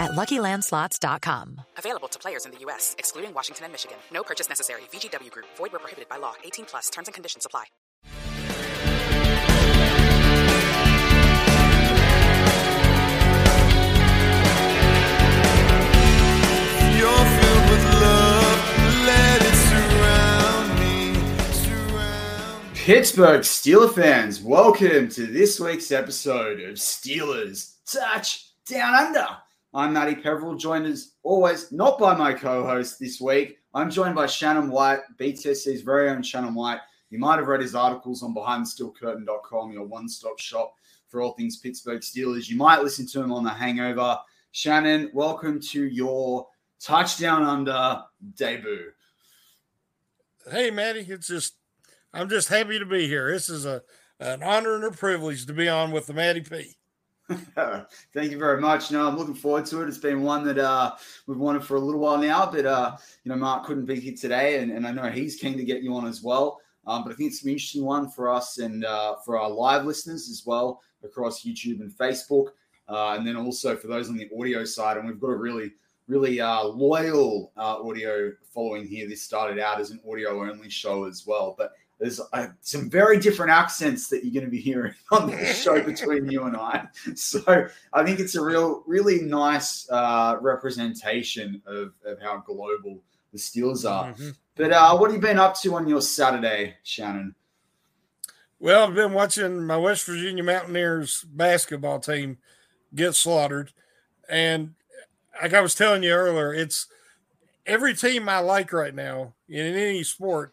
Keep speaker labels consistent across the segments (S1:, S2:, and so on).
S1: at LuckyLandSlots.com.
S2: Available to players in the U.S., excluding Washington and Michigan. No purchase necessary. VGW Group. Void where prohibited by law. 18 plus. Terms and conditions apply.
S3: You're filled with love. Let it surround me. Surround me.
S4: Pittsburgh Steeler fans, welcome to this week's episode of Steelers Touch Down Under. I'm Matty Peverill, joined as always not by my co-host this week. I'm joined by Shannon White, BTSC's very own Shannon White. You might have read his articles on BehindTheSteelCurtain.com, your one-stop shop for all things Pittsburgh Steelers. You might listen to him on The Hangover. Shannon, welcome to your Touchdown Under debut.
S5: Hey, Maddie, it's just I'm just happy to be here. This is a an honor and a privilege to be on with the Maddie P.
S4: Thank you very much. No, I'm looking forward to it. It's been one that uh, we've wanted for a little while now, but uh, you know, Mark couldn't be here today, and, and I know he's keen to get you on as well. Um, but I think it's an interesting one for us and uh, for our live listeners as well across YouTube and Facebook, uh, and then also for those on the audio side. And we've got a really, really uh, loyal uh, audio following here. This started out as an audio only show as well, but there's uh, some very different accents that you're going to be hearing on this show between you and I. So I think it's a real, really nice uh, representation of, of how global the Steelers are.
S5: Mm-hmm.
S4: But uh, what have you been up to on your Saturday, Shannon?
S5: Well, I've been watching my West Virginia Mountaineers basketball team get slaughtered. And like I was telling you earlier, it's every team I like right now in any sport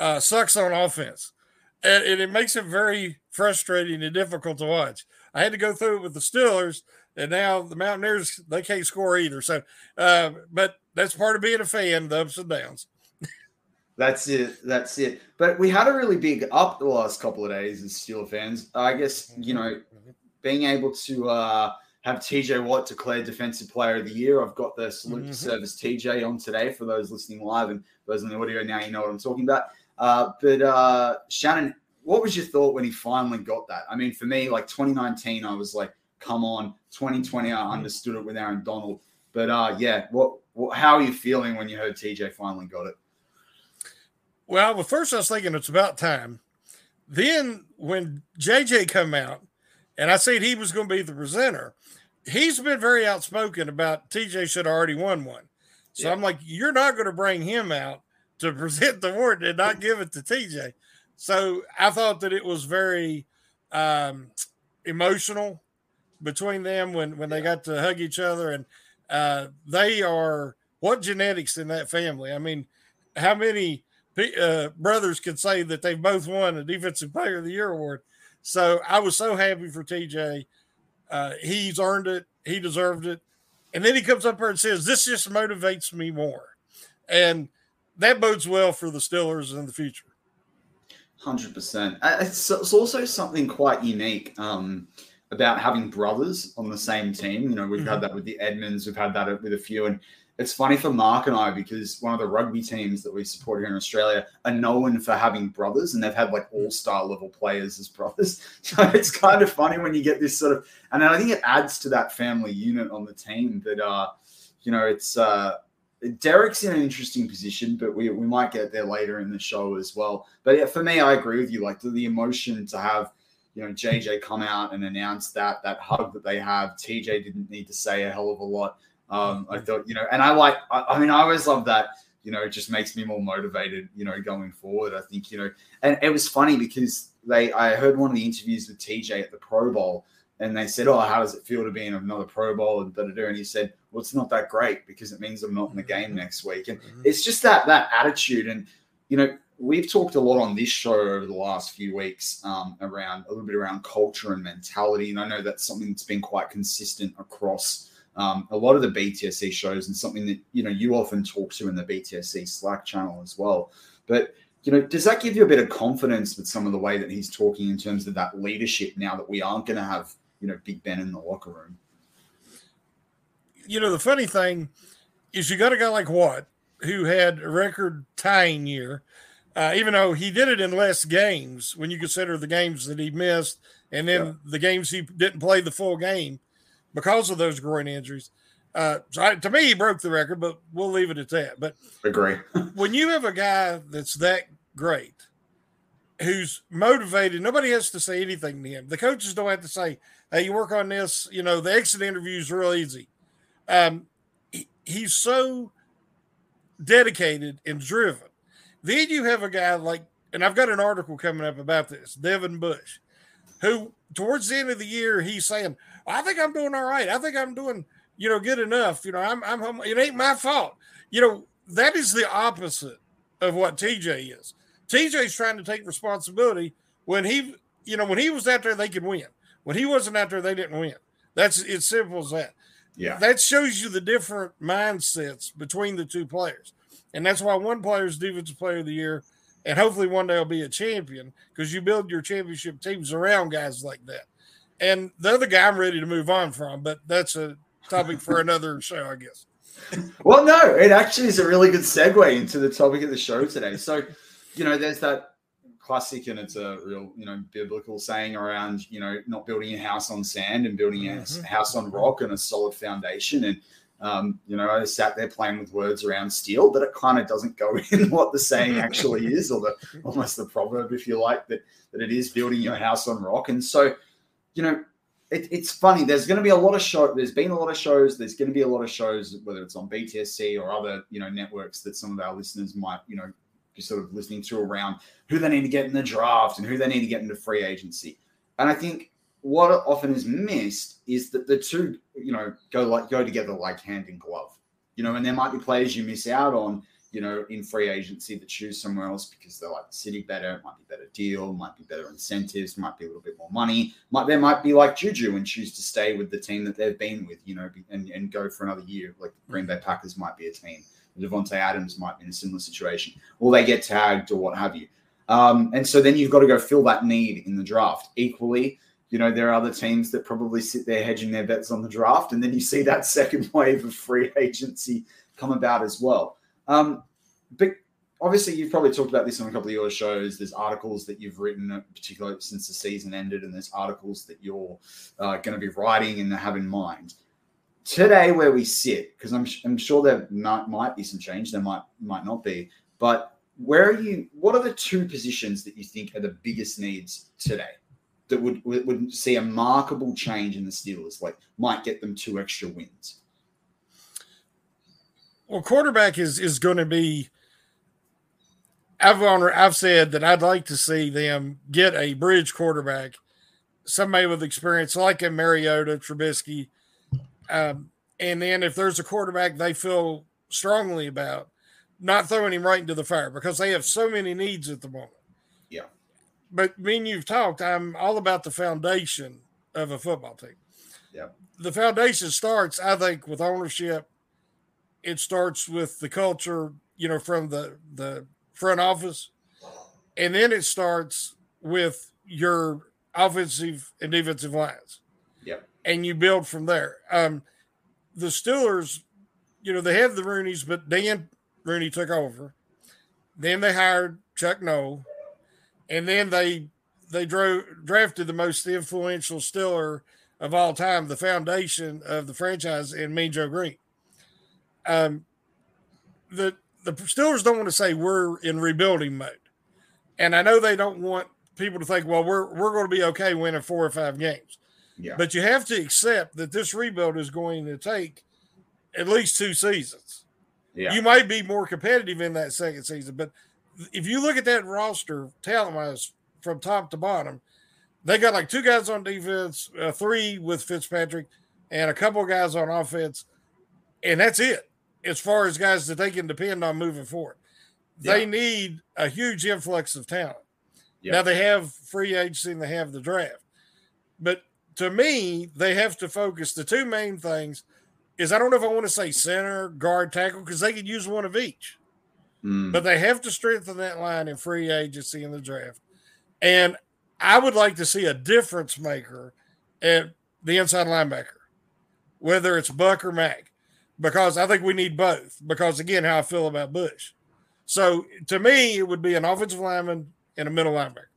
S5: uh, sucks on offense. And, and it makes it very frustrating and difficult to watch. I had to go through it with the Steelers, and now the Mountaineers, they can't score either. So, uh, but that's part of being a fan, the ups and downs.
S4: That's it. That's it. But we had a really big up the last couple of days as Steeler fans. I guess, you know, being able to uh, have TJ Watt declared Defensive Player of the Year. I've got the salute to
S5: Mhm.
S4: service TJ on today for those listening live and those on the audio now, you know what I'm talking about. Uh, but uh, Shannon, what was your thought when he finally got that? I mean, for me, like 2019, I was like, come on. 2020, I understood it with Aaron Donald. But uh, yeah, what, what how are you feeling when you heard TJ finally got it?
S5: Well, well, first I was thinking it's about time. Then when JJ come out, and I said he was going to be the presenter, he's been very outspoken about TJ should have already won one. So
S4: Yeah.
S5: I'm like, you're not going to bring him out to present the award and not give it to TJ. So I thought that it was very um, emotional between them when when they got to hug each other, and uh, they are what genetics in that family. I mean, how many uh, brothers could say that they've both won a Defensive Player of the Year award. So I was so happy for TJ. Uh, he's earned it. He deserved it. And then he comes up here and says, "This just motivates me more," and that bodes well for the Steelers in the future.
S4: Hundred percent. Uh, It's, it's also something quite unique um, about having brothers on the same team. You know, we've had that with the Edmunds. We've had that with a few, and it's funny for Mark and I because one of the rugby teams that we support here in Australia are known for having brothers, and they've had like all-star level players as brothers. So it's kind of funny when you get this sort of, and I think it adds to that family unit on the team. That uh, you know, it's uh, Derek's in an interesting position, but we, we might get there later in the show as well. But yeah, for me, I agree with you. Like the, the emotion to have, you know, JJ come out and announce that that hug that they have. TJ didn't need to say a hell of a lot. Um, I thought, you know, and I like. I, I mean, I always love that. You know, it just makes me more motivated. You know, going forward. I think you know, and it was funny because they. I heard one of the interviews with TJ at the Pro Bowl, and they said, "Oh, how does it feel to be in another Pro Bowl?" And da da da. And he said, "Well, it's not that great because it means I'm not in the game next week." And it's just that that attitude, and you know, we've talked a lot on this show over the last few weeks um, around a little bit around culture and mentality, and I know that's something that's been quite consistent across. Um, a lot of the BTSC shows and something that you know you often talk to in the BTSC Slack channel as well. But you know, does that give you a bit of confidence with some of the way that he's talking in terms of that leadership now that we aren't going to have you know Big Ben in the locker room?
S5: You know, the funny thing is you got a guy like Watt who had a record tying year, uh, even though he did it in less games when you consider the games that he missed and then
S4: Yeah.
S5: the games he didn't play the full game because of those groin injuries. Uh, so I, to me, he broke the record, but we'll leave it at that. But
S4: Agree.
S5: when you have a guy that's that great, who's motivated, nobody has to say anything to him. The coaches don't have to say, "Hey, you work on this." You know, the exit interview is real easy. Um, he- he's so dedicated and driven. Then you have a guy like, and I've got an article coming up about this, Devin Bush, who towards the end of the year he's saying, "I think I'm doing all right. I think I'm doing, you know, good enough. You know, I'm, I'm, it ain't my fault. You know, that is the opposite of what TJ is. TJ's trying to take responsibility when he, you know, when he was out there, they could win. When he wasn't out there, they didn't win. That's it's simple as that.
S4: Yeah.
S5: That shows you the different mindsets between the two players. And that's why one player is defensive player of the year, and hopefully one day will be a champion because you build your championship teams around guys like that. And the other guy I'm ready to move on from, but that's a topic for another show, I guess.
S4: Well, no, it actually is a really good segue into the topic of the show today. So, you know, there's that classic, and it's a real, you know, biblical saying around, you know, not building a house on sand and building a
S5: Mhm.
S4: house on rock and a solid foundation. And, um, you know, I sat there playing with words around steel, but it kind of doesn't go in what the saying actually is, or the almost the proverb, if you like, that that it is building your house on rock. And so, you know, it, it's funny. There's going to be a lot of show. There's been a lot of shows. There's going to be a lot of shows, whether it's on BTSC or other, you know, networks that some of our listeners might, you know, sort of listening to around who they need to get in the draft and who they need to get into free agency. And I think what often is missed is that the two, you know, go like go together like hand in glove. You know, and there might be players you miss out on, you know, in free agency that choose somewhere else because they like the city better, it might be better deal, might be better incentives, might be a little bit more money. Might they might be like Juju and choose to stay with the team that they've been with, you know, and, and go for another year. Like Green Bay Packers might be a team. Davante Adams might be in a similar situation, or they get tagged or what have you. Um, and so then you've got to go fill that need in the draft. Equally, you know, there are other teams that probably sit there hedging their bets on the draft, and then you see that second wave of free agency come about as well. Um, but obviously, you've probably talked about this on a couple of your shows. There's articles that you've written, particularly since the season ended, and there's articles that you're uh, going to be writing and have in mind. Today, where we sit, because I'm, I'm sure there might, might be some change, there might might not be, but where are you? What are the two positions that you think are the biggest needs today that would would, see a markable change in the Steelers? Like might get them two extra wins.
S5: Well, quarterback is is going to be. I've I've said that I'd like to see them get a bridge quarterback, somebody with experience like a Mariota, Trubisky, um, and then if there's a quarterback they feel strongly about, not throwing him right into the fire because they have so many needs at the moment.
S4: Yeah.
S5: But me and you've talked, I'm all about the foundation of a football team.
S4: Yeah.
S5: The foundation starts, I think, with ownership. It starts with the culture, you know, from the the front office, and then it starts with your offensive and defensive lines.
S4: Yep.
S5: And you build from there. Um, the Steelers, you know, they have the Rooneys, but Dan Rooney took over. Then they hired Chuck Noll, and then they they drove, drafted the most influential Steeler of all time, the foundation of the franchise, in Mean Joe Greene. Um, the the Steelers don't want to say we're in rebuilding mode, and I know they don't want people to think, well, we're we're going to be okay winning four or five games.
S4: Yeah.
S5: But you have to accept that this rebuild is going to take at least two seasons.
S4: Yeah.
S5: You might be more competitive in that second season, but if you look at that roster talent wise from top to bottom, they got like two guys on defense, uh, three with Fitzpatrick, and a couple of guys on offense, and that's it as far as guys that they can depend on moving forward. They need a huge influx of talent.
S4: Yeah.
S5: Now they have free agency and they have the draft. But to me, they have to focus. The two main things is I don't know if I want to say center, guard, tackle, because they could use one of each.
S4: Mm.
S5: But they have to strengthen that line in free agency in the draft. And I would like to see a difference maker at the inside linebacker, whether it's Buck or Mac, because I think we need both. Because again, how I feel about Bush. So to me, it would be an offensive lineman and a middle linebacker.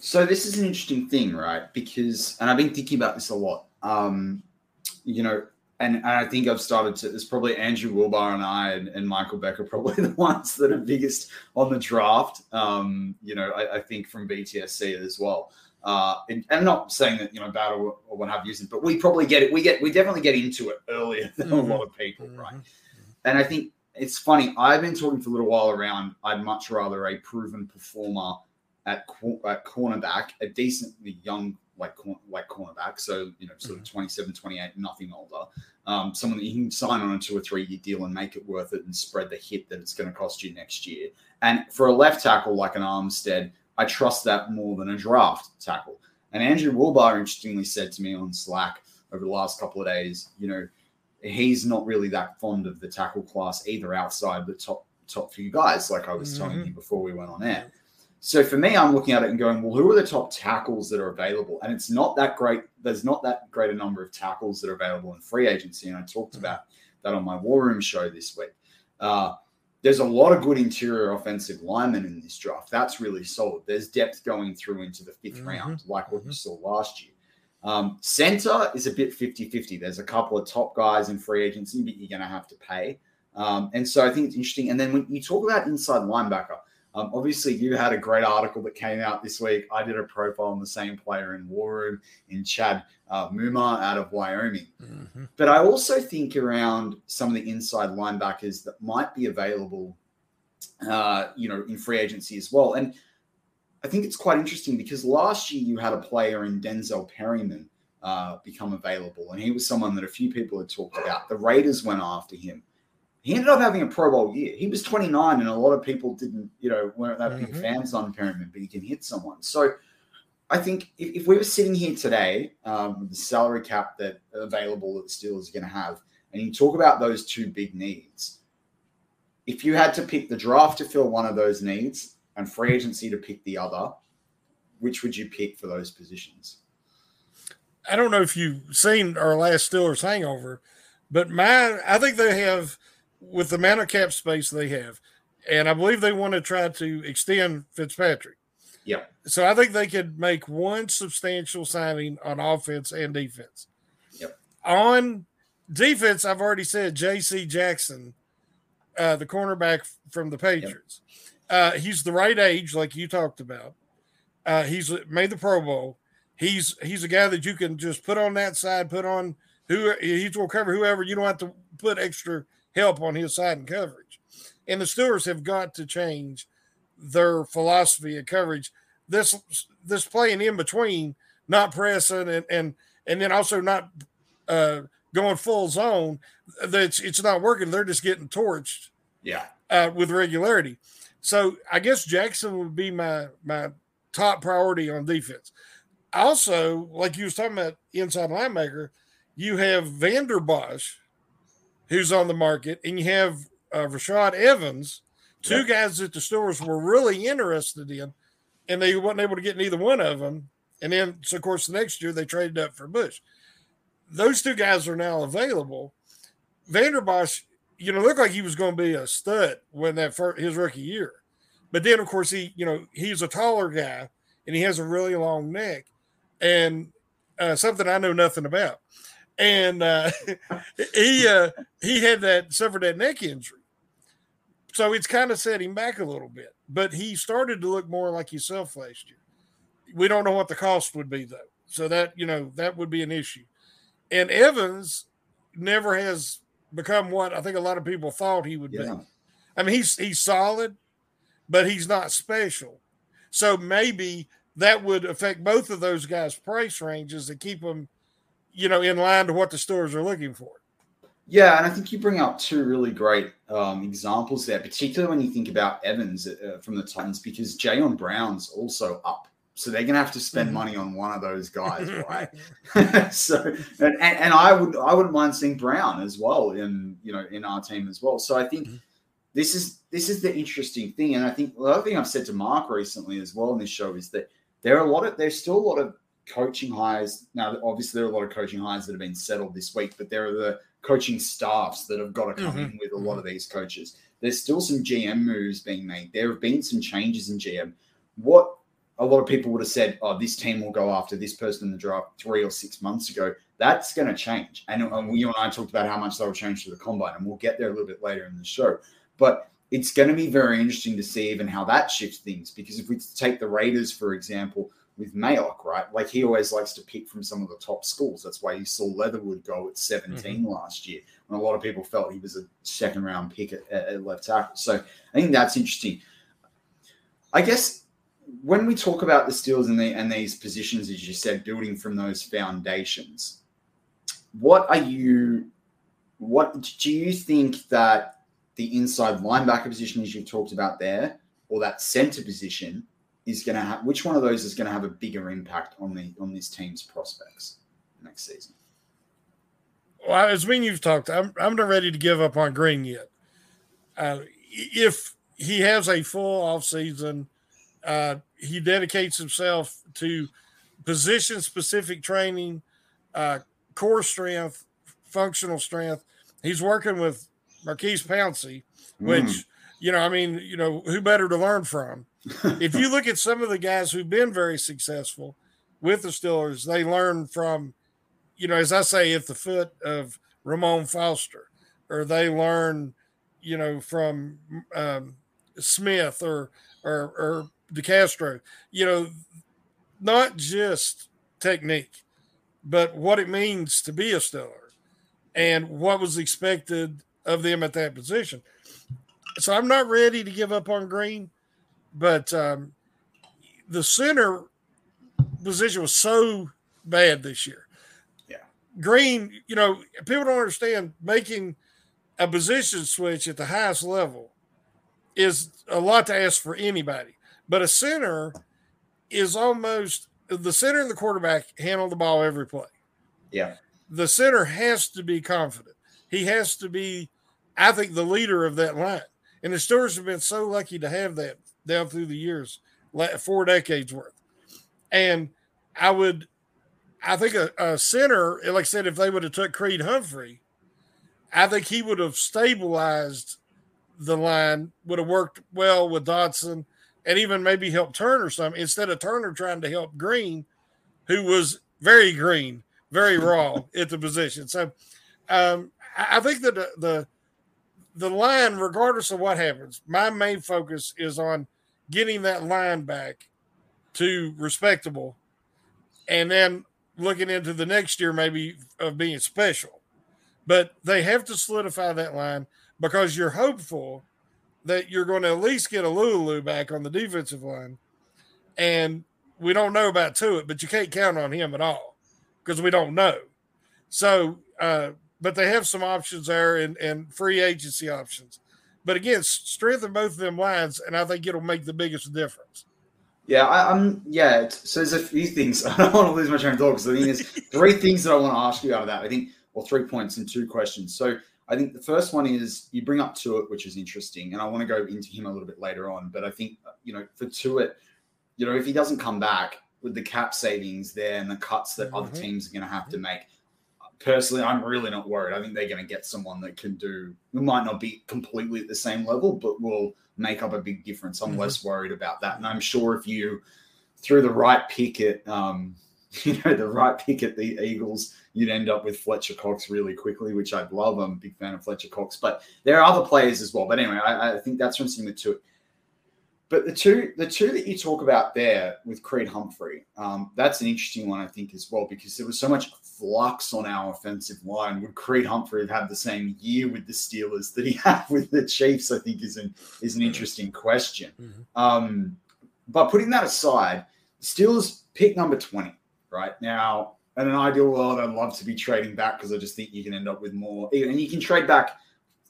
S4: So this is an interesting thing, right? Because, and I've been thinking about this a lot. Um, you know, and, and I think I've started to. It's probably Andrew Wilbar and I and, and Michael Becker probably the ones that are biggest on the draft. Um, you know, I, I think from BTSC as well. Uh, and, and I'm not saying that you know bad or, or what have you, but we probably get it. We get we definitely get into it earlier than a lot of people, right? And I think it's funny. I've been talking for a little while around. I'd much rather a proven performer at, at cornerback, a decently young like like cornerback, so you know, sort of 27, 28, nothing older. Um, someone that you can sign on a two or three year deal and make it worth it and spread the hit that it's going to cost you next year. And for a left tackle like an Armstead, I trust that more than a draft tackle. And Andrew Wilbar interestingly said to me on Slack over the last couple of days, you know, he's not really that fond of the tackle class either outside the top top few guys, like I was telling
S5: Mhm.
S4: you before we went on air. So for me, I'm looking at it and going, well, who are the top tackles that are available? And it's not that great. There's not that great a number of tackles that are available in free agency. And I talked about that on my War Room show this week. Uh, there's a lot of good interior offensive linemen in this draft. That's really solid. There's depth going through into the 5th
S5: Mhm.
S4: round, like what you saw last year. Um, center is a bit 50 50. There's a couple of top guys in free agency, but you're going to have to pay. Um, and so I think it's interesting. And then when you talk about inside linebacker, um, obviously you had a great article that came out this week. I did a profile on the same player in War Room in Chad uh, Muma out of Wyoming. But I also think around some of the inside linebackers that might be available, uh, you know, in free agency as well. And I think it's quite interesting because last year you had a player in Denzel Perryman uh, become available, and he was someone that a few people had talked about. The Raiders went after him. He ended up having a Pro Bowl year. He was 29, and a lot of people didn't, you know, weren't that big
S5: Mhm.
S4: fans on Perryman, but he can hit someone. So I think if, if we were sitting here today um, with the salary cap that available that the Steelers are going to have, and you talk about those two big needs, if you had to pick the draft to fill one of those needs and free agency to pick the other, which would you pick for those positions?
S5: I don't know if you've seen our last Steelers hangover, but my I think they have with the amount of cap space they have, and I believe they want to try to extend Fitzpatrick.
S4: Yeah.
S5: So I think they could make one substantial signing on offense and defense.
S4: Yep.
S5: On defense, I've already said J.C. Jackson, uh, the cornerback from the Patriots. Uh, he's the right age, like you talked about. Uh, he's made the Pro Bowl. He's he's a guy that you can just put on that side, put on who he will cover whoever. You don't have to put extra help on his side and coverage. And the Stewards have got to change their philosophy of coverage. This this playing in between, not pressing and and and then also not uh, going full zone. That's it's not working. They're just getting torched.
S4: Yeah.
S5: uh, with regularity. So I guess Jackson would be my my top priority on defense. Also, like you was talking about inside linebacker, you have Vander Esch, who's on the market, and you have uh, Rashaan Evans, two
S4: Yep.
S5: guys that the Steelers were really interested in, and they wasn't able to get neither one of them. And then, so of course, the next year they traded up for Bush. Those two guys are now available. Vander Esch, you know, looked like he was going to be a stud when that first, his rookie year, but then of course he, you know, he's a taller guy and he has a really long neck, and uh, something I know nothing about. And uh, he uh, he had that suffered that neck injury, so it's kind of set him back a little bit. But he started to look more like himself last year. We don't know what the cost would be though, so that you know that would be an issue. And Evans never has become what I think a lot of people thought he would
S4: Yeah.
S5: be. I mean, he's he's solid, but he's not special. So maybe that would affect both of those guys' price ranges and keep them, you know, in line to what the stores are looking for.
S4: Yeah, and I think you bring up two really great um, examples there, particularly when you think about Evans uh, from the Titans, because Jayon Brown's also up. So they're going to have to spend
S5: Mhm.
S4: money on one of those guys, right? so, and, and, and I would I wouldn't mind seeing Brown as well in you know in our team as well. So I think this is this is the interesting thing, and I think the other thing I've said to Mark recently as well in this show is that there are a lot of there's still a lot of coaching hires now. Obviously, there are a lot of coaching hires that have been settled this week, but there are the coaching staffs that have got to come mm-hmm. in with a lot mm-hmm. of these coaches. There's still some GM moves being made. There have been some changes in GM. What a lot of people would have said, oh, this team will go after this person in the draft three or six months ago. That's going to change. And, and you and I talked about how much that will change to the combine, and we'll get there a little bit later in the show. But it's going to be very interesting to see even how that shifts things. Because if we take the Raiders, for example, with Mayock, right? Like he always likes to pick from some of the top schools. That's why you saw Leatherwood go at 17 mm-hmm. last year, when a lot of people felt he was a second round pick at, at at left tackle. So I think that's interesting. I guess when we talk about the Steelers and, the, and these positions, as you said, building from those foundations, what are you, what do you think that the inside linebacker position, as you've talked about there, or that center position is going to have, which one of those is going to have a bigger impact on the, on this team's prospects next season?
S5: Well, as me and you've talked, I'm I'm not ready to give up on Green yet. Uh, if he has a full off season, uh, he dedicates himself to position specific training, uh, core strength, functional strength. He's working with Maurkice Pouncey, which
S4: Mm.
S5: You know, I mean, you know, who better to learn from? if you look at some of the guys who've been very successful with the Steelers, they learn from, you know, as I say, at the foot of Ramon Foster, or they learn, you know, from um, Smith or or or DeCastro. You know, not just technique, but what it means to be a Steeler and what was expected of them at that position. So I'm not ready to give up on Green, but um, the center position was so bad this year.
S4: Yeah.
S5: Green, you know, people don't understand making a position switch at the highest level is a lot to ask for anybody. But a center is almost the center and the quarterback handle the ball every play.
S4: Yeah.
S5: The center has to be confident. He has to be, I think, the leader of that line. And the Steelers have been so lucky to have that down through the years, four decades worth. And I would, I think a, a center, like I said, if they would have took Creed Humphrey, I think he would have stabilized the line, would have worked well with Dotson, and even maybe helped Turner some instead of Turner trying to help Green, who was very green, very raw at the position. So um, I I think that the, the the line, regardless of what happens, my main focus is on getting that line back to respectable, and then looking into the next year maybe of being special. But they have to solidify that line because you're hopeful that you're going to at least get Alualu back on the defensive line. And we don't know about Tuitt, but you can't count on him at all because we don't know. So, uh, but they have some options there and, and free agency options. But again, strengthen both of them lines, and I think it'll make the biggest difference.
S4: Yeah, I, am Yeah, so there's a few things. I don't want to lose my train of thought because I think there's three things that I want to ask you out of that. I think, or three points and two questions. So I think the first one is you bring up Tuitt, which is interesting, and I want to go into him a little bit later on. But I think you know for Tuitt, you know if he doesn't come back with the cap savings there and the cuts that mm-hmm. other teams are going to have to make, personally, I'm really not worried. I think they're going to get someone that can do. Who might not be completely at the same level, but will make up a big difference. I'm mm-hmm. less worried about that, and I'm sure if you threw the right pick at, um, you know, the right pick at the Eagles, you'd end up with Fletcher Cox really quickly, which I'd love. I'm a big fan of Fletcher Cox, but there are other players as well. But anyway, I, I think that's from seeing the two. But the two, the two that you talk about there with Creed Humphrey, um, that's an interesting one, I think, as well, because there was so much flux on our offensive line. Would Creed Humphrey have had the same year with the Steelers that he had with the Chiefs? I think is an is an interesting question. Mm-hmm. Um, but putting that aside, Steelers pick number twenty right now. In an ideal world, I'd love to be trading back because I just think you can end up with more, and you can trade back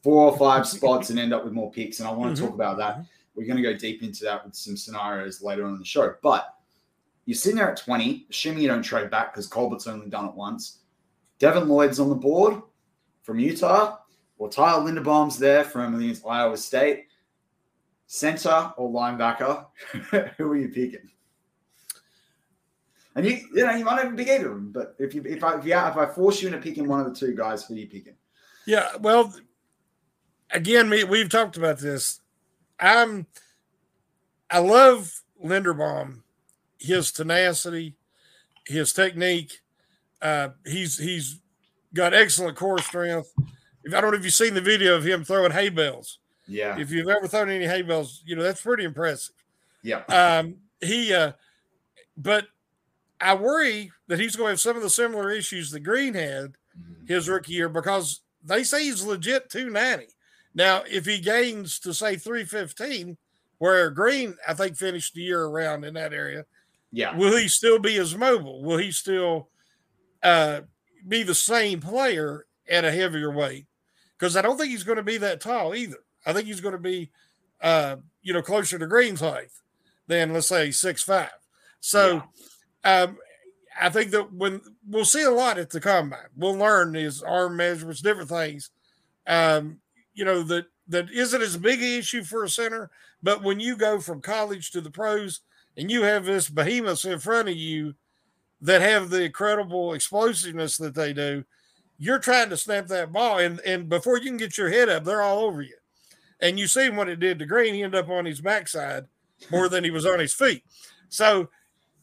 S4: four or five spots and end up with more picks. And I want to mm-hmm. talk about that. Mm-hmm we're going to go deep into that with some scenarios later on in the show. But you're sitting there at 20, assuming you don't trade back because Colbert's only done it once. Devin Lloyd's on the board from Utah, or Tyler Linderbaum's there from Iowa State. Center or linebacker, who are you picking? And you, you know, you might even pick either of them. But if you, if I, if, you, if I force you into picking one of the two guys, who are you picking?
S5: Yeah, well, again, me, we've talked about this. I'm I love Linderbaum, his tenacity, his technique. Uh, he's he's got excellent core strength. If I don't know if you've seen the video of him throwing hay bales.
S4: Yeah.
S5: If you've ever thrown any hay bales, you know that's pretty impressive.
S4: Yeah.
S5: Um, he, uh, but I worry that he's going to have some of the similar issues that Green had mm-hmm. his rookie year because they say he's legit 290. Now, if he gains to say 315, where Green, I think, finished the year around in that area,
S4: yeah,
S5: will he still be as mobile? Will he still uh, be the same player at a heavier weight? Because I don't think he's going to be that tall either. I think he's going to be, uh, you know, closer to Green's height than let's say six five. So, yeah. um, I think that when we'll see a lot at the combine, we'll learn his arm measurements, different things. Um, you know that that isn't as big an issue for a center. But when you go from college to the pros and you have this behemoth in front of you that have the incredible explosiveness that they do, you're trying to snap that ball, and and before you can get your head up, they're all over you. And you see what it did to Green. He ended up on his backside more than he was on his feet. So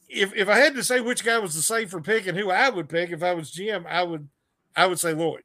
S5: if if I had to say which guy was the safer pick and who I would pick if I was Jim, I would I would say Lloyd.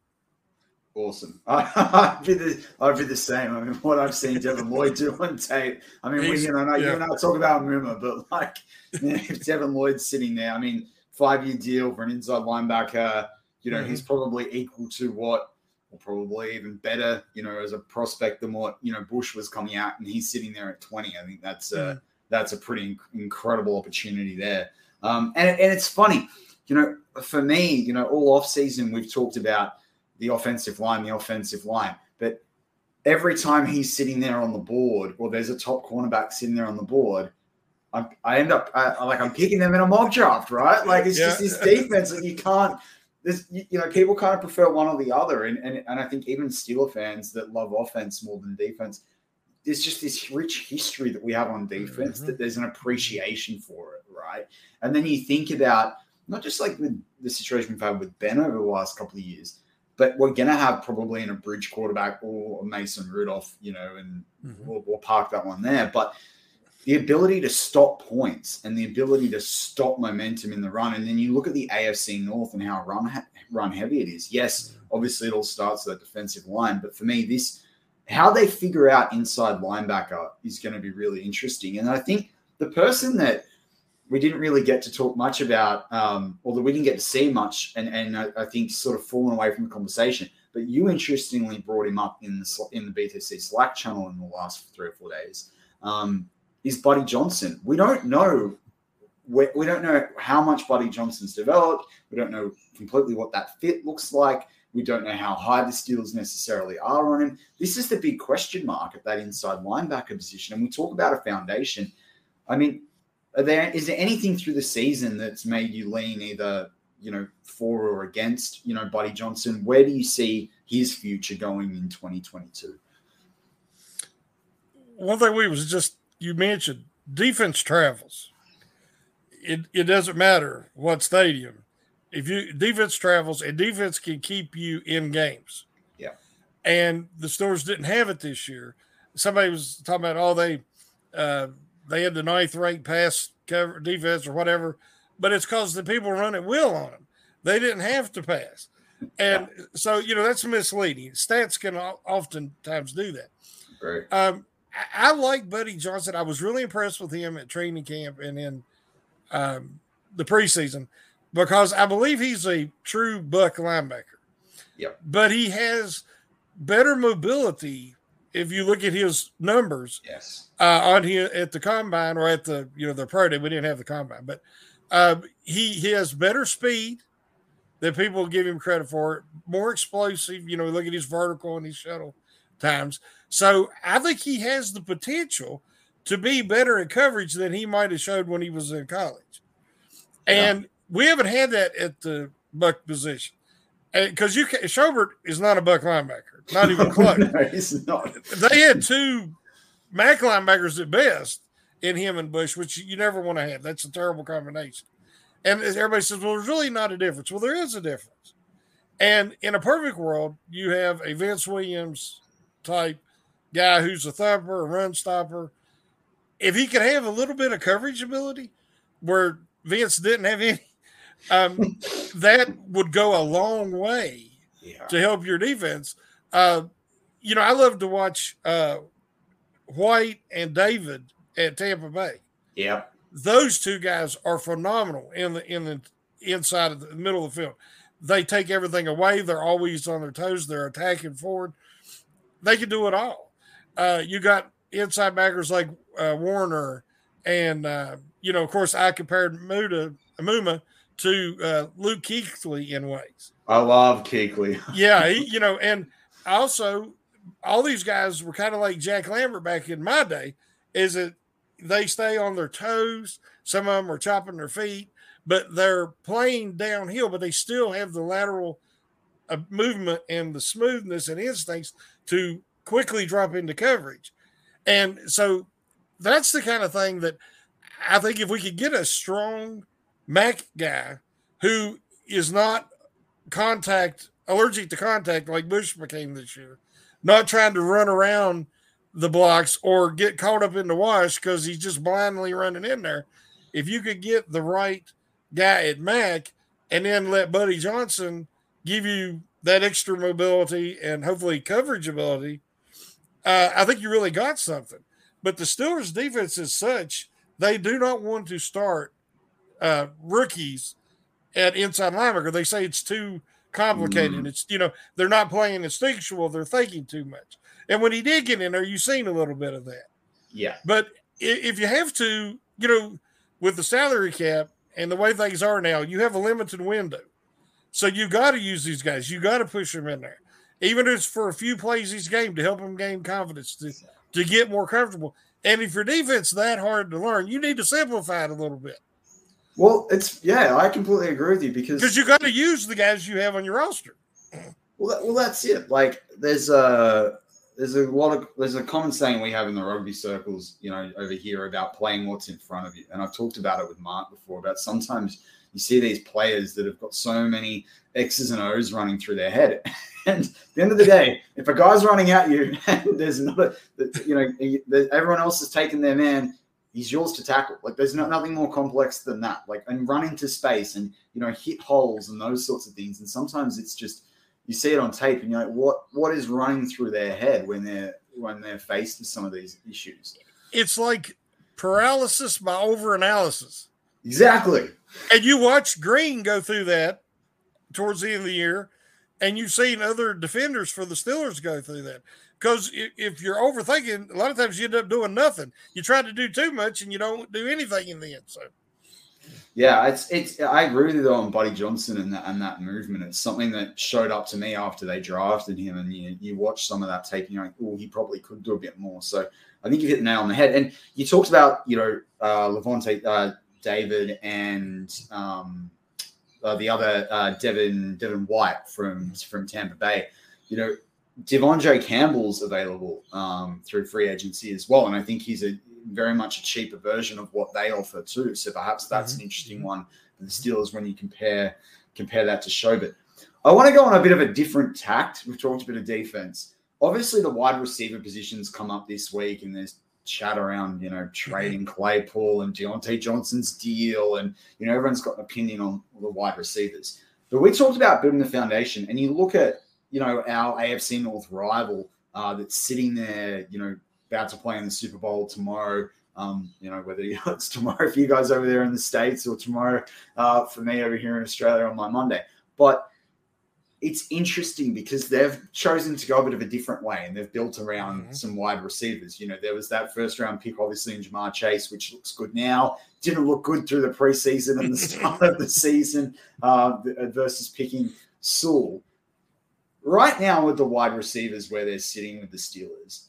S4: Awesome. I, would be the I'd be the same. I mean, what I've seen Devin Lloyd do on tape. I mean, we, you know, yeah. you and I talk about Muma, but like, you know, if Devin Lloyd's sitting there, I mean, five year deal for an inside linebacker, you know, mm-hmm. he's probably equal to what, or probably even better, you know, as a prospect than what you know Bush was coming out, and he's sitting there at twenty. I think that's mm-hmm. a that's a pretty incredible opportunity there. Um, and and it's funny, you know, for me, you know, all off season we've talked about the offensive line, the offensive line. But every time he's sitting there on the board, or there's a top cornerback sitting there on the board, I'm, i end up I, like I'm picking them in a mock draft, right? Like it's yeah. just this defense that you can't. This, you know, people kind of prefer one or the other, and, and and I think even Steeler fans that love offense more than defense, there's just this rich history that we have on defense mm-hmm. that there's an appreciation for it, right? And then you think about not just like the, the situation we've had with Ben over the last couple of years, but we're going to have probably in a bridge quarterback or Mason Rudolph, you know, and mm-hmm. we'll, we'll park that one there. But the ability to stop points and the ability to stop momentum in the run. And then you look at the AFC North and how run run heavy it is. Yes, mm-hmm. obviously it all starts that defensive line, but for me, this how they figure out inside linebacker is going to be really interesting. And I think the person that we didn't really get to talk much about, um, although we didn't get to see much, and and I, I, think sort of fallen away from the conversation. But you interestingly brought him up in the in the BTC Slack channel in the last three or four days. Um, is Buddy Johnson? We don't know. We, we don't know how much Buddy Johnson's developed. We don't know completely what that fit looks like. We don't know how high the Steelers necessarily are on him. This is the big question mark at that inside linebacker position. And we talk about a foundation. I mean, are there is there anything through the season that's made you lean either you know for or against you know Buddy Johnson? Where do you see his future going in 2022?
S5: One thing we was just you mentioned defense travels. It it doesn't matter what stadium. If you defense travels and defense can keep you in games.
S4: Yeah.
S5: And the Steelers didn't have it this year. Somebody was talking about oh they uh, they had the ninth ranked pass cover defense or whatever, but it's because the people run running will on them. They didn't have to pass. And so, you know, that's misleading. Stats can oftentimes do that.
S4: Right.
S5: Um, I, I like Buddy Johnson. I was really impressed with him at training camp and in um, the preseason because I believe he's a true buck linebacker.
S4: Yep.
S5: But he has better mobility if you look at his numbers,
S4: yes,
S5: uh, on here at the combine or at the you know the pro day, we didn't have the combine, but uh, he he has better speed than people give him credit for. More explosive, you know. Look at his vertical and his shuttle times. So I think he has the potential to be better at coverage than he might have showed when he was in college, and yeah. we haven't had that at the buck position because you can, Schobert is not a buck linebacker. Not even close.
S4: no, he's not.
S5: They had two Mac linebackers at best in him and Bush, which you never want to have. That's a terrible combination. And everybody says, well, there's really not a difference. Well, there is a difference. And in a perfect world, you have a Vince Williams type guy who's a thumper, a run stopper. If he could have a little bit of coverage ability where Vince didn't have any, um, that would go a long way
S4: yeah.
S5: to help your defense. Uh, you know, I love to watch uh, White and David at Tampa Bay.
S4: Yeah,
S5: those two guys are phenomenal in the in the inside of the middle of the field. They take everything away. They're always on their toes. They're attacking forward. They can do it all. Uh, you got inside backers like uh, Warner, and uh, you know, of course, I compared Muda Muma to uh, Luke Kuechly in ways.
S4: I love Kuechly.
S5: yeah, he, you know, and also all these guys were kind of like Jack Lambert back in my day, is that they stay on their toes. Some of them are chopping their feet, but they're playing downhill, but they still have the lateral uh, movement and the smoothness and instincts to quickly drop into coverage. And so that's the kind of thing that I think if we could get a strong Mac guy who is not contact allergic to contact like Bush became this year, not trying to run around the blocks or get caught up in the wash because he's just blindly running in there. If you could get the right guy at Mac and then let Buddy Johnson give you that extra mobility and hopefully coverage ability, uh, I think you really got something. But the Steelers' defense is such they do not want to start uh, rookies at inside linebacker. They say it's too complicated. Mm. It's you know they're not playing instinctual; they're thinking too much. And when he did get in there, you've seen a little bit of that.
S4: Yeah.
S5: But if you have to, you know, with the salary cap and the way things are now, you have a limited window. So you got to use these guys. You got to push them in there, even if it's for a few plays each game to help them gain confidence to to get more comfortable. And if your defense that hard to learn, you need to simplify it a little bit.
S4: Well, it's yeah, I completely agree with you because
S5: because you got to use the guys you have on your roster.
S4: Well, that, well, that's it. Like, there's a there's a lot of there's a common saying we have in the rugby circles, you know, over here about playing what's in front of you. And I've talked about it with Mark before about sometimes you see these players that have got so many X's and O's running through their head. And at the end of the day, if a guy's running at you and there's another, you know, everyone else has taken their man, he's yours to tackle. Like there's no, nothing more complex than that. Like and run into space and you know hit holes and those sorts of things. And sometimes it's just you see it on tape and you're like, what what is running through their head when they're when they're faced with some of these issues?
S5: It's like paralysis by overanalysis.
S4: Exactly.
S5: And you watch Green go through that towards the end of the year, and you've seen other defenders for the Steelers go through that. Because if you're overthinking, a lot of times you end up doing nothing. You try to do too much and you don't do anything in the end. So,
S4: Yeah, it's it's. I agree with you though on Buddy Johnson and that and that movement. It's something that showed up to me after they drafted him, and you you watch some of that you're like, oh, he probably could do a bit more. So I think you hit the nail on the head. And you talked about you know uh, Lavonte uh, David and um, uh, the other uh, Devin Devin White from from Tampa Bay. You know, De'Vondre Campbell's available um, through free agency as well, and I think he's a very much a cheaper version of what they offer too. So perhaps that's mm-hmm. an interesting mm-hmm. one for the Steelers when you compare compare that to Schobert. I want to go on a bit of a different tact. We've talked a bit of defense. Obviously, the wide receiver positions come up this week, and there's chat around, you know, mm-hmm. trading Claypool and Diontae Johnson's deal, and you know, everyone's got an opinion on the wide receivers. But we talked about building the foundation, and you look at, you know, our AFC North rival uh, that's sitting there, you know, about to play in the Super Bowl tomorrow. Um, you know, whether it's tomorrow for you guys over there in the States or tomorrow uh, for me over here in Australia on my Monday. But it's interesting because they've chosen to go a bit of a different way and they've built around mm-hmm. some wide receivers. You know, there was that first round pick, obviously, in Ja'Marr Chase, which looks good now. Didn't look good through the preseason and the start of the season uh, versus picking Sewell. Right now, with the wide receivers where they're sitting with the Steelers,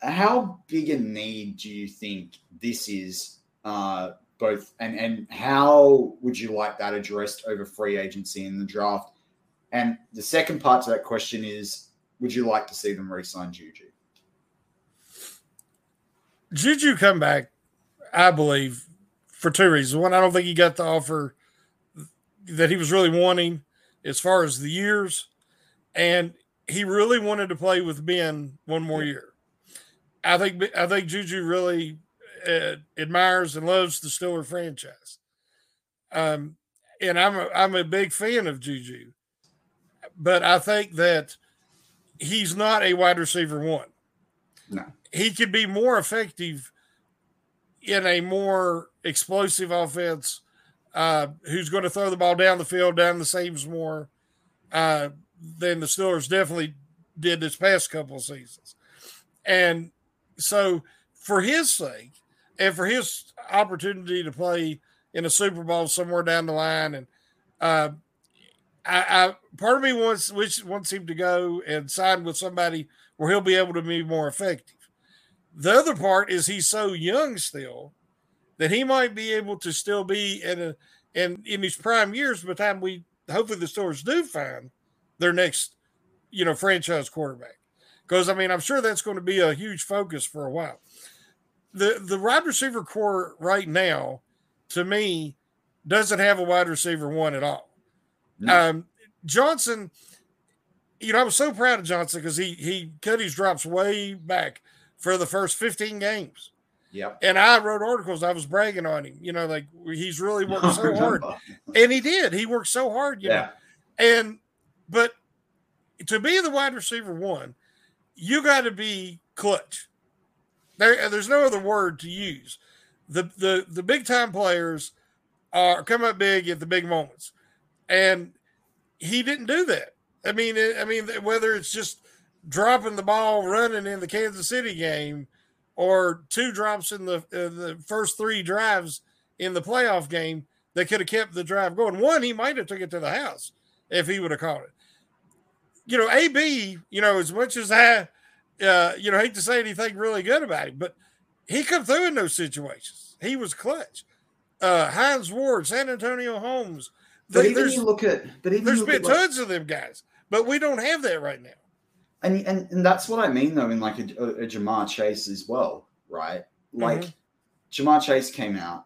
S4: how big a need do you think this is? Uh, both and and how would you like that addressed over free agency in the draft? And the second part to that question is, would you like to see them re-sign Juju?
S5: Juju come back, I believe, for two reasons. One, I don't think he got the offer that he was really wanting as far as the years, and he really wanted to play with Ben one more year. I think I think Juju really uh, admires and loves the Steeler franchise. Um, and I'm a, I'm a big fan of Juju, but I think that he's not a wide receiver one.
S4: No,
S5: he could be more effective in a more explosive offense. Uh, who's going to throw the ball down the field, down the seams more uh, than the Steelers definitely did this past couple of seasons. And so for his sake and for his opportunity to play in a Super Bowl somewhere down the line, and uh, I, I, part of me wants which wants him to go and sign with somebody where he'll be able to be more effective. The other part is he's so young still that he might be able to still be in a in in his prime years by the time we hopefully the Steelers do find their next you know franchise quarterback. Because I mean, I'm sure that's going to be a huge focus for a while. The the wide receiver core right now, to me, doesn't have a wide receiver one at all. No. Um, Johnson, you know, I was so proud of Johnson because he he cut his drops way back for the first 15 games.
S4: Yeah.
S5: And I wrote articles. I was bragging on him. You know, like he's really worked so hard, and he did. He worked so hard. You yeah. Know? And but to be the wide receiver one, you got to be clutch. There, there's no other word to use. The the the big time players are come up big at the big moments, and he didn't do that. I mean, I mean, whether it's just dropping the ball, running in the Kansas City game, or two drops in the in the first three drives in the playoff game that could have kept the drive going. One, he might have took it to the house if he would have caught it you know, AB, you know, as much as I, uh, you know, hate to say anything really good about him, but he come through in those situations. He was clutch. Uh, Hines Ward, Santonio Holmes.
S4: But they, even you look at, but even
S5: there's been tons like, of them guys, but we don't have that right now.
S4: And and, and that's what I mean though, in like a, a, a Ja'Marr Chase as well, right? Like mm-hmm. Ja'Marr Chase came out,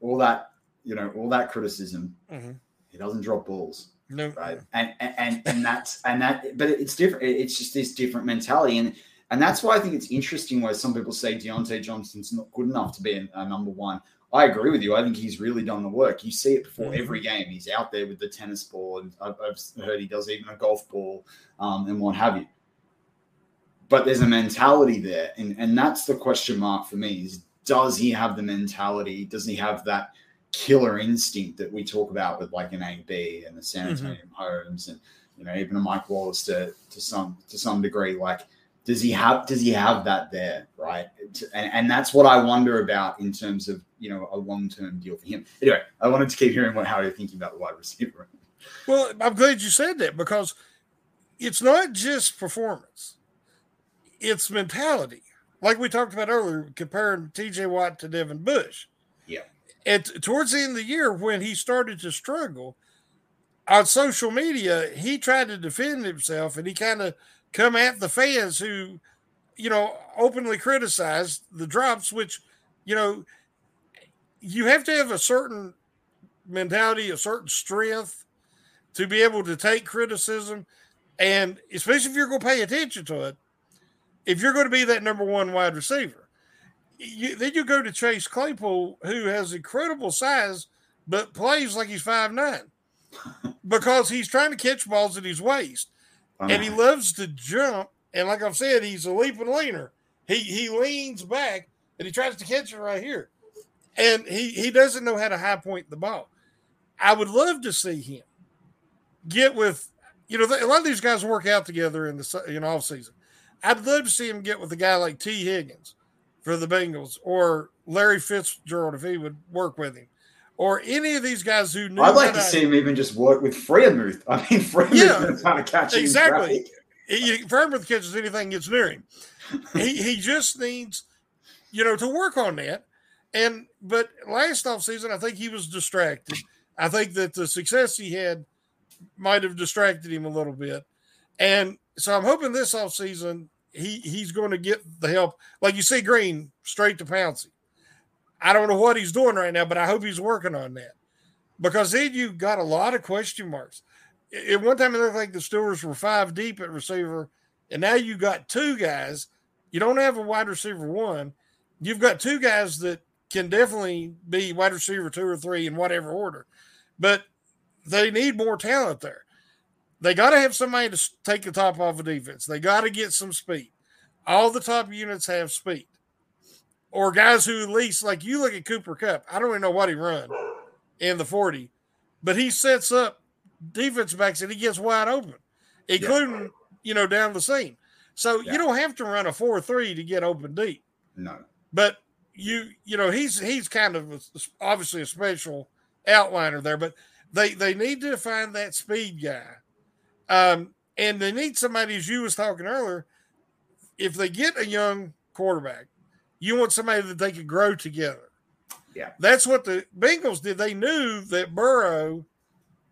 S4: all that you know, all that criticism. Mm-hmm. He doesn't drop balls.
S5: No.
S4: Right. And and and that's and that but it's different. It's just this different mentality. And and that's why I think it's interesting where some people say Diontae Johnson's not good enough to be a, a number one. I agree with you. I think he's really done the work. You see it before mm-hmm. every game. He's out there with the tennis ball, and I've, I've heard he does even a golf ball um, and what have you. But there's a mentality there, and and that's the question mark for me: is does he have the mentality? Does he have that killer instinct that we talk about with like an AB and the San mm-hmm. Antonio mm-hmm. Holmes and you know even a Mike Wallace to to some to some degree. Like, does he have does he have that there right and, and that's what i wonder about in terms of you know a long-term deal for him anyway i wanted to keep hearing what how you're thinking about the wide receiver
S5: well i'm glad you said that because it's not just performance it's mentality like we talked about earlier comparing tj watt to devin bush and towards the end of the year when he started to struggle on social media he tried to defend himself and he kind of come at the fans who, you know, openly criticized the drops, which, you know, you have to have a certain mentality, a certain strength to be able to take criticism. And especially if you're going to pay attention to it, if you're going to be that number one wide receiver, you, then you go to Chase Claypool, who has incredible size, but plays like he's five nine because he's trying to catch balls at his waist and he loves to jump. And like I've said, he's a leaping leaner. He he leans back and he tries to catch it right here, and he he doesn't know how to high point the ball. I would love to see him get with, you know, a lot of these guys work out together in the in off season. I'd love to see him get with a guy like Tee Higgins for the Bengals or Larry Fitzgerald if he would work with him or any of these guys who knew.
S4: I'd like to I, see him even just work with Freiermuth. I mean, Freiermuth yeah, kind of catch
S5: exactly. He, Freiermuth catches anything gets near him. he he just needs, you know, to work on that. And but last off season, I think he was distracted. I think that the success he had might have distracted him a little bit. And so I'm hoping this off season he he's going to get the help. Like you see Green straight to Pouncey. I don't know what he's doing right now, but I hope he's working on that because then you got a lot of question marks. At one time, it looked like the Steelers were five deep at receiver, and now you got two guys. You don't have a wide receiver one. You've got two guys that can definitely be wide receiver two or three in whatever order, but they need more talent there. They got to have somebody to take the top off of defense. They got to get some speed. All the top units have speed or guys who at least like you look at Cooper Kupp. I don't even know what he run in the 40, but he sets up defense backs and he gets wide open, including, yeah. you know, down the seam. So yeah. you don't have to run a 4-3 to get open deep.
S4: No.
S5: But you you know, he's he's kind of a, obviously a special outliner there, but they they need to find that speed guy. Um, and they need somebody, as you was talking earlier, if they get a young quarterback you want somebody that they could grow together.
S4: Yeah.
S5: That's what the Bengals did. They knew that Burrow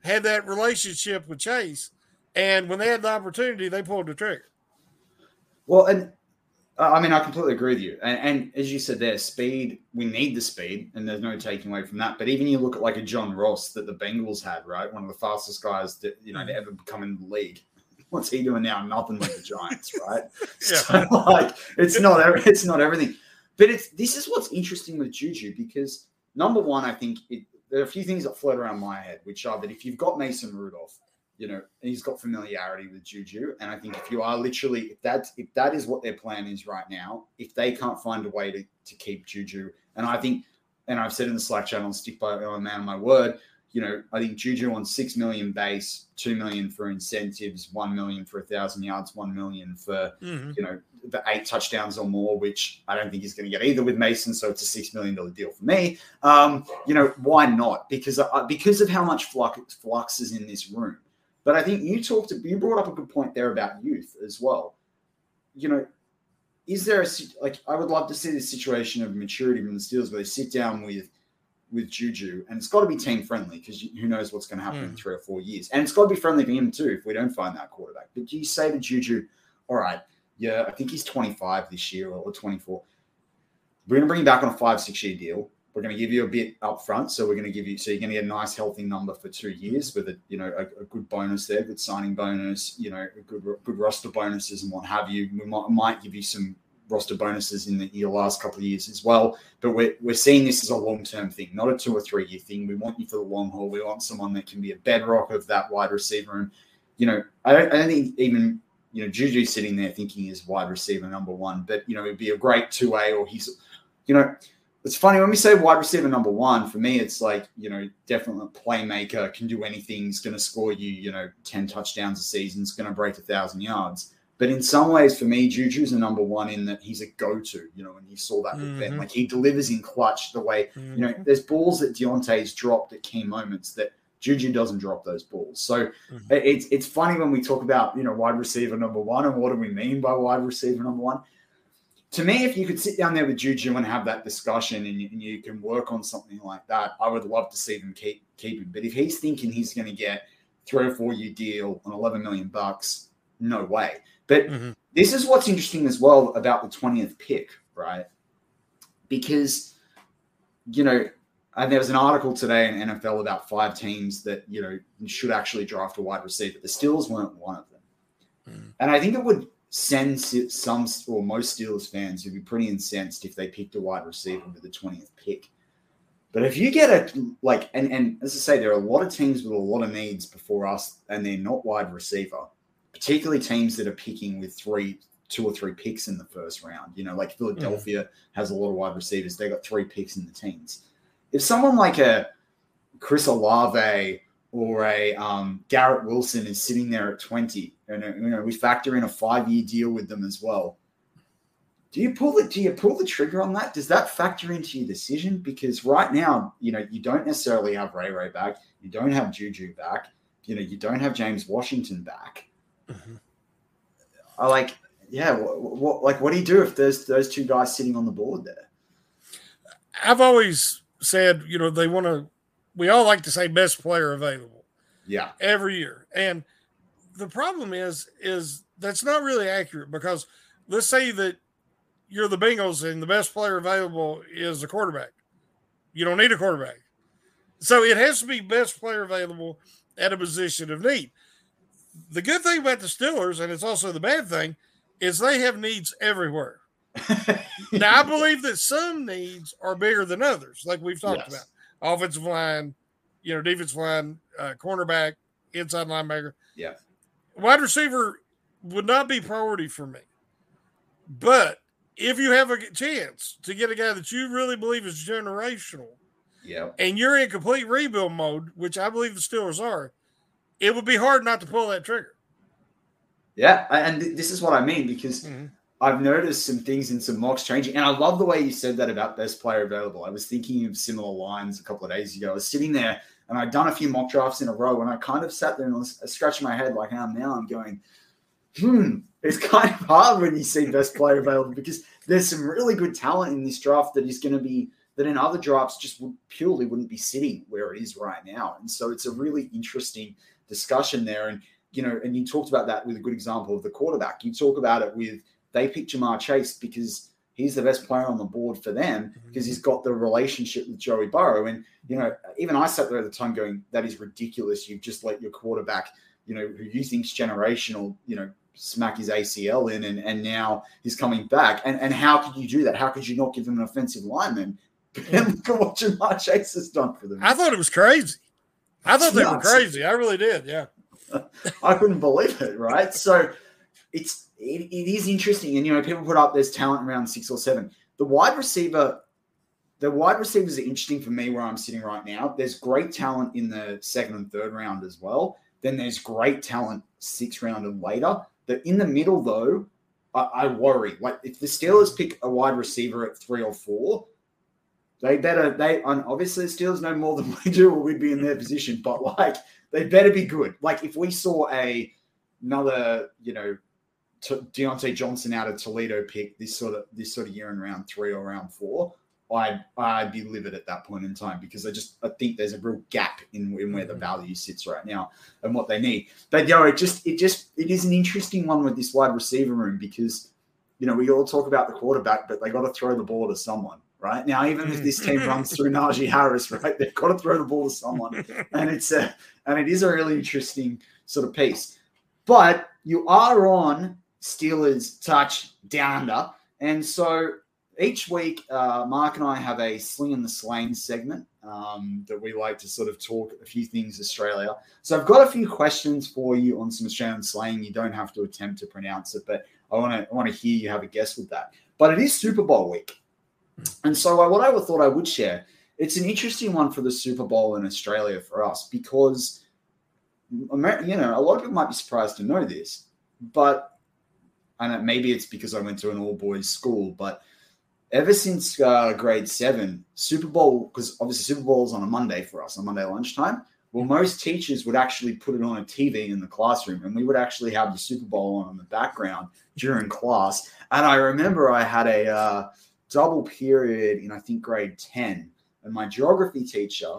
S5: had that relationship with Chase. And when they had the opportunity, they pulled the trigger.
S4: Well, and I mean, I completely agree with you. And, and, as you said there, speed, we need the speed, and there's no taking away from that. But even you look at like a John Ross that the Bengals had, right? One of the fastest guys that, you know, to ever become in the league. What's he doing now? Nothing with the Giants, right? yeah. So, like, it's not, it's not everything. But it's this is what's interesting with Juju because number one, I think it, there are a few things that float around my head, which are that if you've got Mason Rudolph, you know, he's got familiarity with Juju, and I think if you are literally if that if that is what their plan is right now, if they can't find a way to to keep Juju, and I think, and I've said in the Slack channel, stick by my man on my word, you know, I think Juju on six million base, two million for incentives, one million for a thousand yards, one million for mm-hmm. you know the eight touchdowns or more, which I don't think he's going to get either with Mason. So it's a six million dollar deal for me. Um, you know, why not? Because uh, because of how much flux, flux is in this room. But I think you talked, you brought up a good point there about youth as well. You know, is there a like I would love to see the situation of maturity from the Steelers where they sit down with with Juju, and it's got to be team friendly because who knows what's going to happen mm. in hmm. three or four years, and it's got to be friendly for him too if we don't find that quarterback. But do you say to Juju, all right, yeah, I think he's 25 this year or 24. We're going to bring you back on a five, six year deal. We're going to give you a bit up front. So we're going to give you, so you're going to get a nice, healthy number for two years with a, you know, a, a good bonus there, good signing bonus, you know, good, good roster bonuses and what have you. We might, might give you some roster bonuses in the your last couple of years as well. But we're, we're seeing this as a long term thing, not a two or three year thing. We want you for the long haul. We want someone that can be a bedrock of that wide receiver. And, you know, I don't, I don't think even you know, Juju sitting there thinking he's wide receiver number one, but you know, it'd be a great two A or he's, you know, it's funny when we say wide receiver number one. For me, it's like you know, definitely a playmaker, can do anything. He's going to score you, you know, ten touchdowns a season. He's going to break a thousand yards. But in some ways, for me, Juju's a number one in that he's a go-to. You know, when you saw that with Ben,
S5: Mhm.
S4: like he delivers in clutch the way you know.
S5: Mhm.
S4: There's balls that Diontae's dropped at key moments that Juju doesn't drop those balls. So
S5: Mhm.
S4: it's it's funny when we talk about you know wide receiver number one and what do we mean by wide receiver number one. To me, if you could sit down there with Juju and have that discussion and you, and you can work on something like that, I would love to see them keep keep him. But if he's thinking he's going to get three or four year deal on 11 million bucks, no way. But
S5: Mhm.
S4: this is what's interesting as well about the 20th pick, right? Because, you know, and there was an article today in NFL about five teams that, you know, should actually draft a wide receiver. The Steelers weren't one of them.
S5: Mm.
S4: And I think it would send some or most Steelers fans who'd be pretty incensed if they picked a wide receiver with the 20th pick. But if you get a like, and, and as I say, there are a lot of teams with a lot of needs before us, and they're not wide receiver, particularly teams that are picking with three, two or three picks in the first round. You know, like hmm. Philadelphia has a lot of wide receivers. They got three picks in the teens. If someone like a Chris Olave or a um, Garrett Wilson is sitting there at 20, and uh, you know, we factor in a five-year deal with them as well. Do you pull the do you pull the trigger on that? Does that factor into your decision? Because right now, you know, you don't necessarily have Ray Ray back, you don't have Juju back, you know, you don't have James Washington back.
S5: Mhm.
S4: I like, yeah, what, what like what do you do if there's those two guys sitting on the board there?
S5: I've always said, you know, they want to. We all like to say best player available
S4: Yeah,
S5: every year, and the problem is, is that's not really accurate because let's say that you're the Bengals and the best player available is a quarterback. You don't need a quarterback, so it has to be best player available at a position of need. The good thing about the Steelers, and it's also the bad thing, is they have needs everywhere. now I believe that some needs are bigger than others, like we've talked
S4: Yes.
S5: about. Offensive line, you know, defensive line, uh, cornerback, inside linebacker.
S4: Yeah.
S5: Wide receiver would not be priority for me. But if you have a chance to get a guy that you really believe is generational
S4: yeah,
S5: and you're in complete rebuild mode, which I believe the Steelers are, it would be hard not to pull that trigger.
S4: yeah. And this is what I mean because
S5: Mhm.
S4: I've noticed some things in some mocks changing, and I love the way you said that about best player available. I was thinking of similar lines a couple of days ago. I was sitting there and I'd done a few mock drafts in a row, and I kind of sat there and was scratching my head like I am now. I'm going, hmm. It's kind of hard when you see best player available because there's some really good talent in this draft that is going to be that in other drafts just would purely wouldn't be sitting where it is right now. And so it's a really interesting discussion there. And you know, and you talked about that with a good example of the quarterback. You talk about it with they picked Ja'Marr Chase because he's the best player on the board for them mhm. because he's got the relationship with Joey Burrow. And, you know, even I sat there at the time going, that is ridiculous. You've just let your quarterback, you know, who you think's generational, you know, smack his ACL in and, and now he's coming back. And and how could you do that? How could you not give him an offensive lineman? And look at what Ja'Marr Chase has done for them.
S5: I thought it was crazy. I thought they were crazy. I really did. Yeah.
S4: I couldn't believe it, right? So it's it, it is interesting, and you know, people put up there's talent around six or seven. The wide receiver, the wide receivers are interesting for me where I'm sitting right now. There's great talent in the second and third round as well. Then there's great talent six round and later. The in the middle though, I, I worry. Like if the Steelers pick a wide receiver at three or four, they better they and obviously the Steelers know more than we do, or we'd be in their position. But like they better be good. Like if we saw a another, you know, T- Diontae Johnson out of Toledo pick this sort of this sort of year in round three or round four, I'd I'd be livid at that point in time because I just I think there's a real gap in, in where the mm-hmm. value sits right now and what they need. But you know, it just it just it is an interesting one with this wide receiver room because you know we all talk about the quarterback, but they got to throw the ball to someone. Right now, even if this team runs through mm. Najee Harris, right, they've got to throw the ball to someone, and it's a and it is a really interesting sort of piece. But you are on Steelers touch down. And so each week, uh, Mark and I have a sling and the slain segment um, that we like to sort of talk a few things Australia. So I've got a few questions for you on some Australian slang. You don't have to attempt to pronounce it, but I want to I want to hear you have a guess with that. But it is Super Bowl week, and so I, what I thought I would share. It's an interesting one for the Super Bowl in Australia for us because you know, a lot of people might be surprised to know this, but and maybe it's because I went to an all boys school, but ever since uh, grade seven, Super Bowl, because obviously Super Bowl is on a Monday for us, on Monday lunchtime. Well, most teachers would actually put it on a TV in the classroom, and we would actually have the Super Bowl on in the background during class. And I remember I had a uh, double period in, I think, grade 10, and my geography teacher,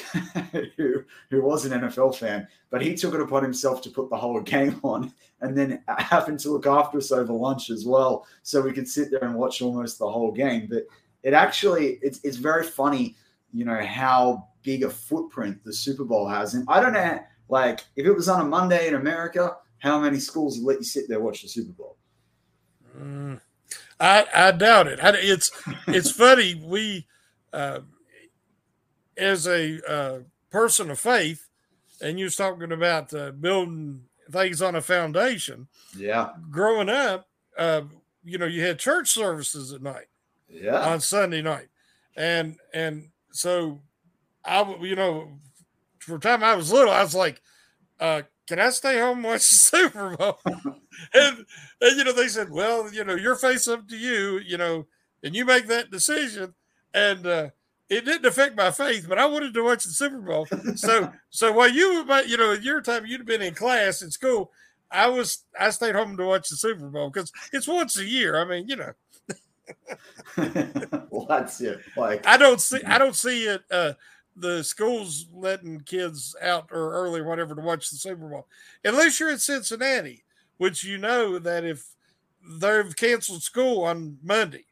S4: who, who was an NFL fan, but he took it upon himself to put the whole game on and then happened to look after us over lunch as well. So we could sit there and watch almost the whole game. But it actually, it's, it's very funny, you know, how big a footprint the Super Bowl has. And I don't know, like, if it was on a Monday in America, how many schools would let you sit there watch the Super Bowl?
S5: Mm, I, I doubt it. I, it's it's funny. We, uh, as a uh, person of faith, and you was talking about uh, building things on a foundation.
S4: Yeah.
S5: Growing up, uh, you know, you had church services at night.
S4: Yeah.
S5: On Sunday night, and and so I, you know, for time I was little, I was like, uh, "Can I stay home and watch the Super Bowl?" and and you know, they said, "Well, you know, your face up to you, you know, and you make that decision." And uh, it didn't affect my faith, but I wanted to watch the Super Bowl. So, so while you, were you know, your time, you'd have been in class in school. I was, I stayed home to watch the Super Bowl because it's once a year. I mean, you know.
S4: well, that's it. Like
S5: I don't see, I don't see it. Uh, the schools letting kids out or early or whatever to watch the Super Bowl, unless you're in Cincinnati, which you know that if they've canceled school on Monday.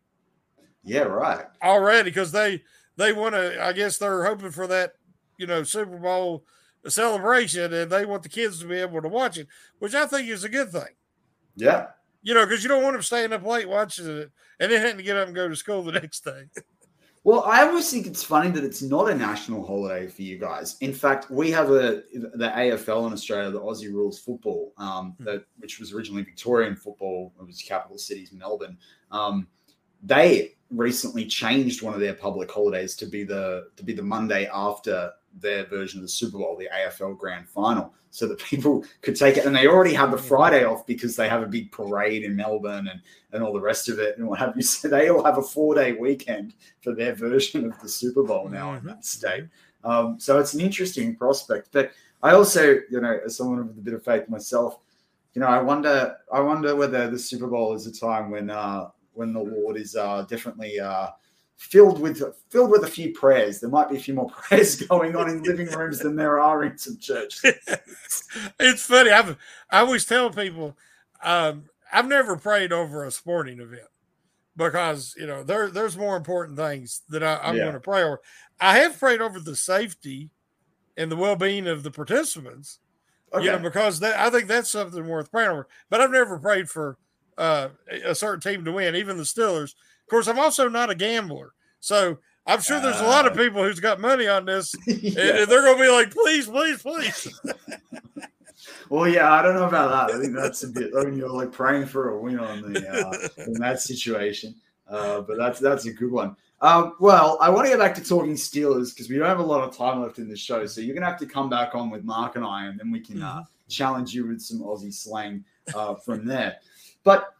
S4: Yeah, right.
S5: Already, because they they want to. I guess they're hoping for that, you know, Super Bowl celebration, and they want the kids to be able to watch it, which I think is a good thing.
S4: Yeah,
S5: you know, because you don't want them staying up late watching it and then having to get up and go to school the next day.
S4: Well, I always think it's funny that it's not a national holiday for you guys. In fact, we have a the AFL in Australia, the Aussie Rules Football, um, hmm. that which was originally Victorian football. It was capital cities, Melbourne. Um, they recently changed one of their public holidays to be the to be the Monday after their version of the Super Bowl, the AFL Grand Final, so that people could take it. And they already have the Friday off because they have a big parade in Melbourne and and all the rest of it and what have you. So they all have a four day weekend for their version of the Super Bowl now in that state. Um, so it's an interesting prospect. But I also, you know, as someone with a bit of faith myself, you know, I wonder, I wonder whether the Super Bowl is a time when uh, when the Lord is uh, definitely uh, filled with filled with a few prayers. There might be a few more prayers going on in living rooms than there are in some churches.
S5: it's funny. I've I always tell people um, I've never prayed over a sporting event because you know there there's more important things that I, am going to pray over. I have prayed over the safety and the well being of the participants. Okay. You know, because that, I think that's something worth praying over. But I've never prayed for uh, a certain team to win, even the Steelers. Of course, I'm also not a gambler, so I'm sure there's a lot of uh. people who's got money on this, and they're going to be like, "Please, please, please."
S4: well, yeah, I don't know about that. I think that's a bit. I mean, you're like praying for a win on the uh, in that situation, uh, but that's that's a good one. Uh, well, I want to get back to talking Steelers because we don't have a lot of time left in the show. So you're going to have to come back on with Mark and I, and then we can uh, mm-hmm. challenge you with some Aussie slang uh, from there. But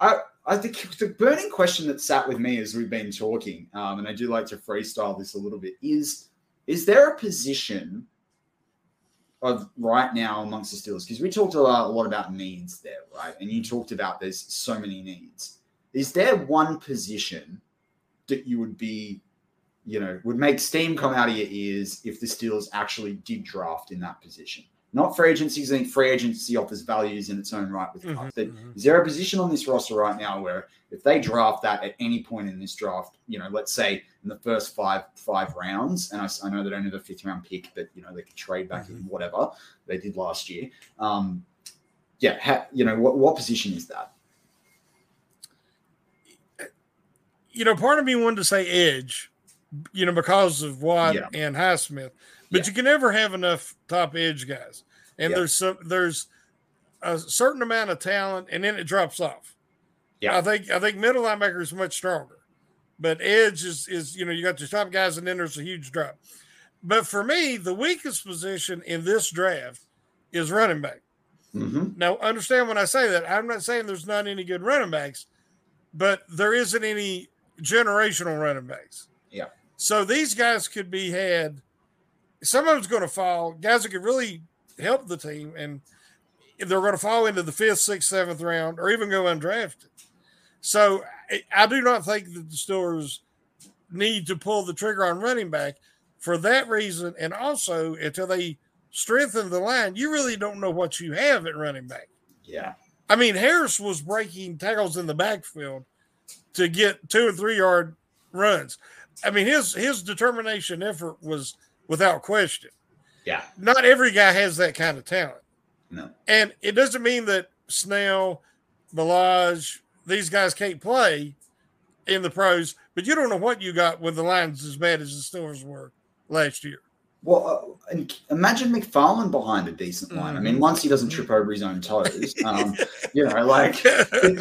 S4: I, I think the burning question that sat with me as we've been talking, um, and I do like to freestyle this a little bit, is is there a position of right now amongst the Steelers? Because we talked a lot, a lot about needs there, right? And you talked about there's so many needs. Is there one position that you would be, you know, would make steam come out of your ears if the Steelers actually did draft in that position? Not free agencies. I think free agency offers values in its own right with mm-hmm, But mm-hmm. is there a position on this roster right now where if they draft that at any point in this draft, you know, let's say in the first five five rounds, and I, I know they don't have a fifth round pick, but you know they could trade back mm-hmm. in whatever they did last year. Um, yeah, ha, you know what what position is that?
S5: You know, part of me wanted to say edge, you know, because of Watt yeah. and Highsmith but yeah. you can never have enough top edge guys. And there's some there's a certain amount of talent, and then it drops off. Yeah, I think I think middle linebacker is much stronger, but edge is is you know you got your top guys, and then there's a huge drop. But for me, the weakest position in this draft is running back.
S4: Mhm.
S5: Now, understand when I say that, I'm not saying there's not any good running backs, but there isn't any generational running backs.
S4: Yeah.
S5: So these guys could be had. Some of them's going to fall. Guys that could really help the team, and they're going to fall into the fifth, sixth, seventh round, or even go undrafted. So I, do not think that the Steelers need to pull the trigger on running back for that reason, and also until they strengthen the line, you really don't know what you have at running back.
S4: Yeah.
S5: I mean, Harris was breaking tackles in the backfield to get two and three yard runs. I mean, his his determination effort was without question.
S4: Yeah.
S5: Not every guy has that kind of talent.
S4: No.
S5: And it doesn't mean that Snell, Ballage, these guys can't play in the pros, but you don't know what you got when the line's as bad as the Steelers were last year.
S4: Well, uh, and imagine McFarland behind a decent line. I mean,
S5: Mm-hmm.
S4: once he doesn't trip over his own toes, um, you know, like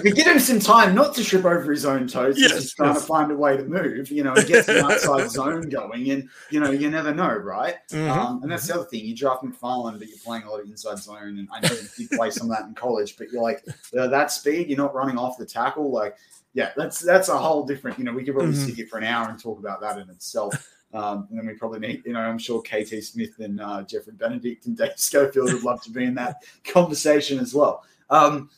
S4: we give him some time not to trip over his own toes. He's
S5: Yes,
S4: just trying
S5: yes.
S4: to find a way to move, you know, and get the outside zone going. And you know, you never know, right?
S5: Mhm.
S4: Um, and that's the other thing. You draft McFarland, but you're playing a lot of inside zone. And I know you play some of that in college, but you're like that speed. You're not running off the tackle. Like, yeah, that's that's a whole different. You know, we could probably
S5: Mhm.
S4: sit here for an hour and talk about that in itself. Um, and then we probably need, you know, I'm sure KT Smith and uh, Jeffrey Benedict and Dave Schofield would love to be in that conversation as well. Um,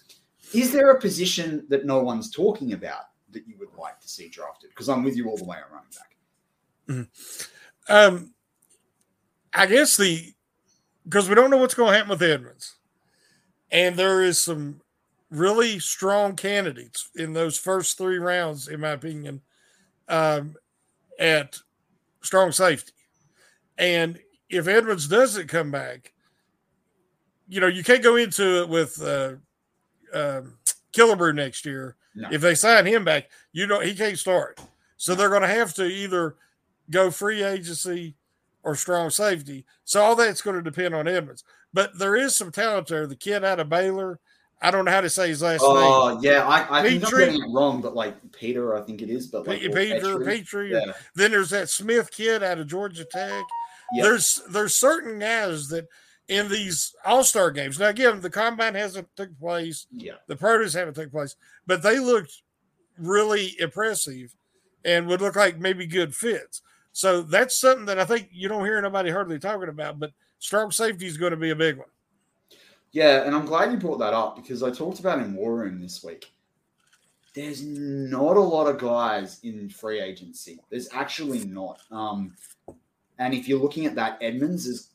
S4: is there a position that no one's talking about that you would like to see drafted? Because I'm with you all the way on running back.
S5: Um, I guess the because we don't know what's going to happen with Edmunds, and there is some really strong candidates in those first three rounds, in my opinion, um, at strong safety. And if Edmunds doesn't come back, you know you can't go into it with uh, um Killebrew next year.
S4: No.
S5: If they sign him back, you know he can't start. So they're going to have to either go free agency or strong safety. So all that's going to depend on Edmunds. But there is some talent there. The kid out of Baylor, I don't know how to say his last
S4: oh, name. Oh yeah, I, I think I'm getting it wrong, but like Peter, I think it is. But like.
S5: Peter,
S4: Petrie.
S5: Petrie.
S4: Yeah.
S5: Then there's that Smith kid out of Georgia Tech.
S4: Yeah.
S5: There's there's certain guys that in these All Star games. Now again, the combine hasn't taken place.
S4: Yeah.
S5: The pro days haven't taken place, but they looked really impressive and would look like maybe good fits. So that's something that I think you don't hear nobody hardly talking about. But strong safety is going to be a big one.
S4: Yeah, and I'm glad you brought that up because I talked about in War Room this week. There's not a lot of guys in free agency. There's actually not. Um, and if you're looking at that, Edmunds is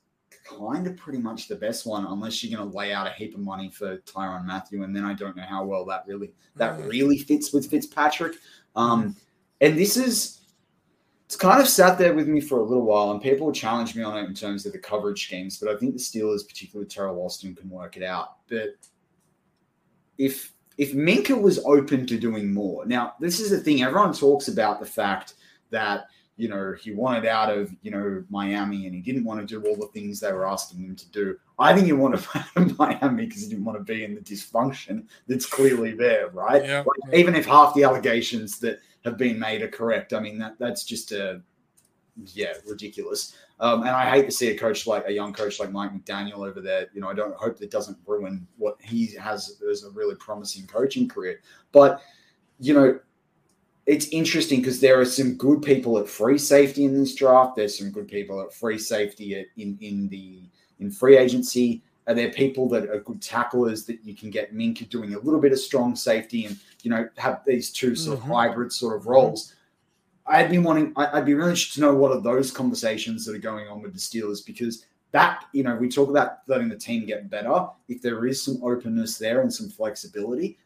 S4: kind of pretty much the best one, unless you're going to lay out a heap of money for Tyrann Mathieu, and then I don't know how well that really that really fits with Fitzpatrick. Um, and this is it's kind of sat there with me for a little while, and people challenge me on it in terms of the coverage schemes. But I think the Steelers, particularly Teryl Austin, can work it out. But if if Minkah was open to doing more, now this is the thing. Everyone talks about the fact that you know he wanted out of you know Miami and he didn't want to do all the things they were asking him to do. I think he wanted out of Miami because he didn't want to be in the dysfunction that's clearly there, right?
S5: Yeah.
S4: Like, even if half the allegations that have been made are correct, I mean that that's just a yeah ridiculous. Um, and I hate to see a coach like a young coach like Mike McDaniel over there. You know, I don't hope that doesn't ruin what he has as a really promising coaching career. But you know, it's interesting because there are some good people at free safety in this draft. There's some good people at free safety at, in in the in free agency. Are there people that are good tacklers that you can get Minkah doing a little bit of strong safety and you know have these two sort of
S5: Mhm.
S4: hybrid sort of roles? I'd be wanting. I'd be really interested to know what are those conversations that are going on with the Steelers because that you know we talk about letting the team get better. If there is some openness there and some flexibility,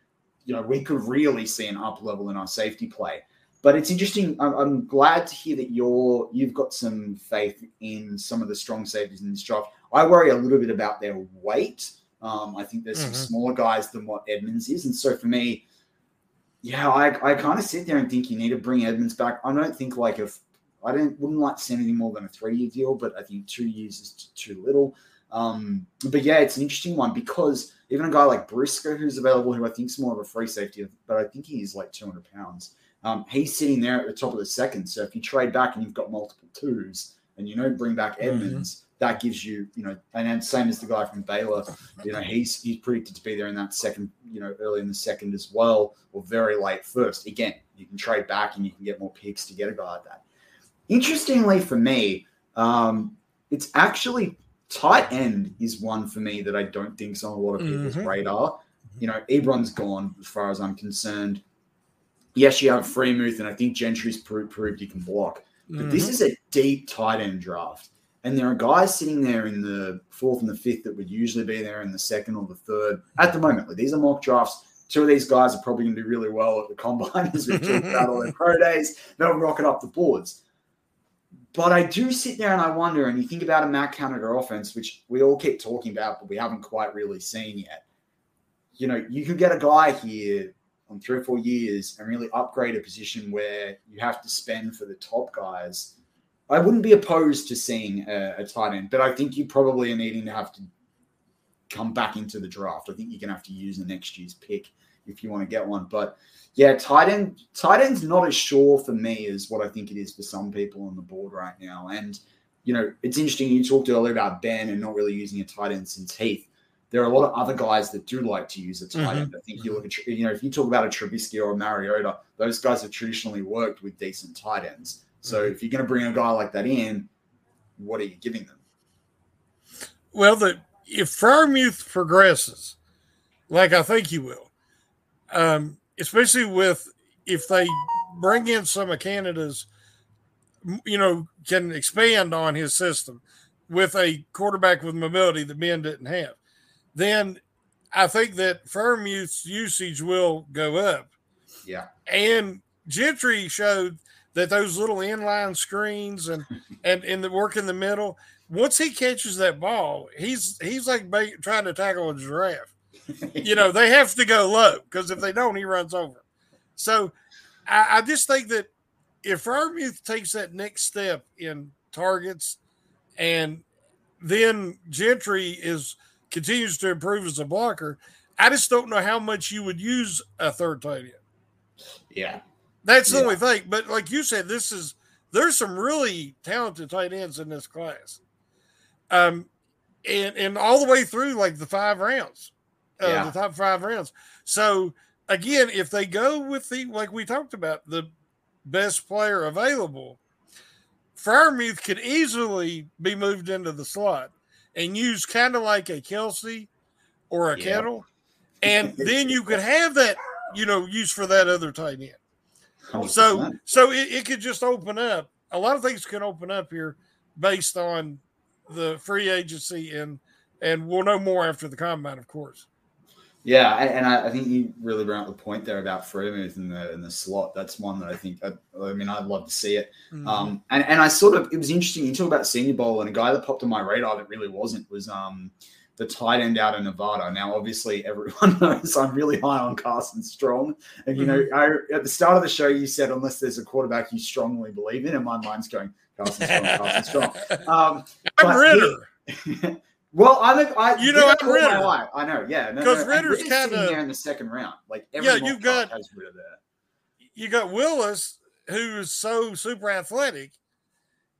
S4: you know we could really see an up level in our safety play. But it's interesting. I'm, I'm glad to hear that you're you've got some faith in some of the strong safeties in this draft. I worry a little bit about their weight. Um, I think there's some
S5: Mhm.
S4: smaller guys than what Edmunds is, and so for me, yeah, I, I kind of sit there and think you need to bring Edmunds back. I don't think like if I don't wouldn't like to see anything more than a three year deal, but I think two years is t- too little. Um, but yeah, it's an interesting one because even a guy like Briscoe, who's available, who I think is more of a free safety, but I think he's like 200 pounds. Um, he's sitting there at the top of the second. So if you trade back and you've got multiple twos, and you know bring back Edmunds, that gives you, you know, and then same as the guy from Baylor, you know, he's he's predicted to be there in that second, you know, early in the second as well, or very late first. Again, you can trade back and you can get more picks to get a guy like that. Interestingly for me, um, it's actually tight end is one for me that I don't think's on a lot of people's
S5: Mhm.
S4: radar. You know, Ebron's gone as far as I'm concerned. Yes, you have Freiermuth, and I think Gentry's proved, proved he can block. But this
S5: Mhm.
S4: is a deep tight end draft. And there are guys sitting there in the fourth and the fifth that would usually be there in the second or the third at the moment. Like these are mock drafts. Two of these guys are probably going to do really well at the combine as we talked about all their pro days. They'll rocket up the boards. But I do sit there and I wonder, and you think about a Matt Canada offense, which we all keep talking about, but we haven't quite really seen yet. You know, you could get a guy here on three or four years and really upgrade a position where you have to spend for the top guys. I wouldn't be opposed to seeing a, a tight end, but I think you probably are needing to have to come back into the draft. I think you're going to have to use the next year's pick if you want to get one. But yeah, tight end, tight end's not as sure for me as what I think it is for some people on the board right now. And you know, it's interesting. You talked earlier about Ben and not really using a tight end since Heath. There are a lot of other guys that do like to use a tight
S5: Mhm.
S4: end. I think you look at, you know, if you talk about a Trubisky or a Mariota, those guys have traditionally worked with decent tight ends. So if you're going to bring a guy like that in, what are you giving them?
S5: Well, the if Freiermuth progresses, like I think he will, um, especially with if they bring in some of Canada's, you know, can expand on his system with a quarterback with mobility that Ben didn't have, then I think that Freiermuth's usage will go up.
S4: Yeah.
S5: And Gentry showed that those little inline screens and and in the work in the middle, once he catches that ball, he's he's like trying to tackle a giraffe. You know, they have to go low because if they don't, he runs over. So I, I just think that if Freiermuth takes that next step in targets and then Gentry is continues to improve as a blocker, I just don't know how much you would use a third tight end.
S4: Yeah.
S5: That's the
S4: Yeah.
S5: only thing. But like you said, this is there's some really talented tight ends in this class. Um, and and all the way through like the five rounds, uh,
S4: Yeah.
S5: the top five rounds. So again, if they go with the like we talked about the best player available, Freiermuth could easily be moved into the slot and used kind of like a Kelce or a
S4: Yeah.
S5: Kittle, and then you could have that you know use for that other tight end. So
S4: 100%.
S5: so it, it could just open up. A lot of things can open up here based on the free agency and and we'll know more after the combine, of course.
S4: Yeah, and I, I think you really brought up the point there about Freiermuth in the in the slot. That's one that I think. I, I mean, I'd love to see it.
S5: Mm-hmm.
S4: Um, and and I sort of it was interesting. You talk about Senior Bowl, and a guy that popped on my radar that really wasn't was um the tight end out of Nevada. Now, obviously, everyone knows I'm really high on Carson Strong, and you know, I, at the start of the show, you said unless there's a quarterback you strongly believe in, and my mind's going Carson Strong, Carson Strong. Um,
S5: I'm
S4: but
S5: Ridder.
S4: well, I'm a, I,
S5: You know, I'm
S4: Ridder. I know, yeah, no,
S5: 'Cause
S4: no, and Ridder's sitting
S5: kinda-
S4: there in the second round. Like every
S5: Yeah, you've got-
S4: has Ridder there.
S5: you got Willis, who is so super athletic,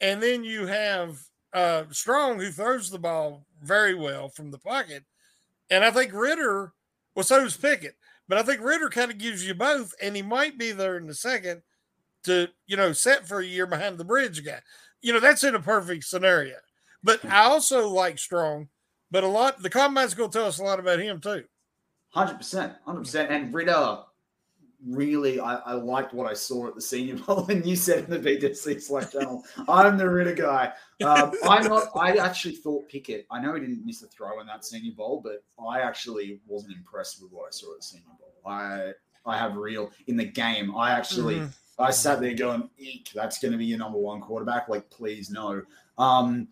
S5: and then you have uh, Strong, who throws the ball very well from the pocket. And I think Ridder, well, so does Pickett, but I think Ridder kind of gives you both, and he might be there in the second to, you know, set for a year behind the bridge guy. You know, that's in a perfect scenario. But I also like Strong, but a lot, the combine's going to tell us a lot about him too.
S4: Hundred percent, hundred percent. And Ritter, really, I, I liked what I saw at the Senior Bowl. And you said in the BDC Slack channel, I'm the Ridder guy. Um, I'm not. I actually thought Pickett. I know he didn't miss a throw in that Senior Bowl, but I actually wasn't impressed with what I saw at the Senior Bowl. I I have real in the game. I actually.
S5: Mhm.
S4: I sat there going, Eek, that's going to be your number one quarterback. Like, please no. Um,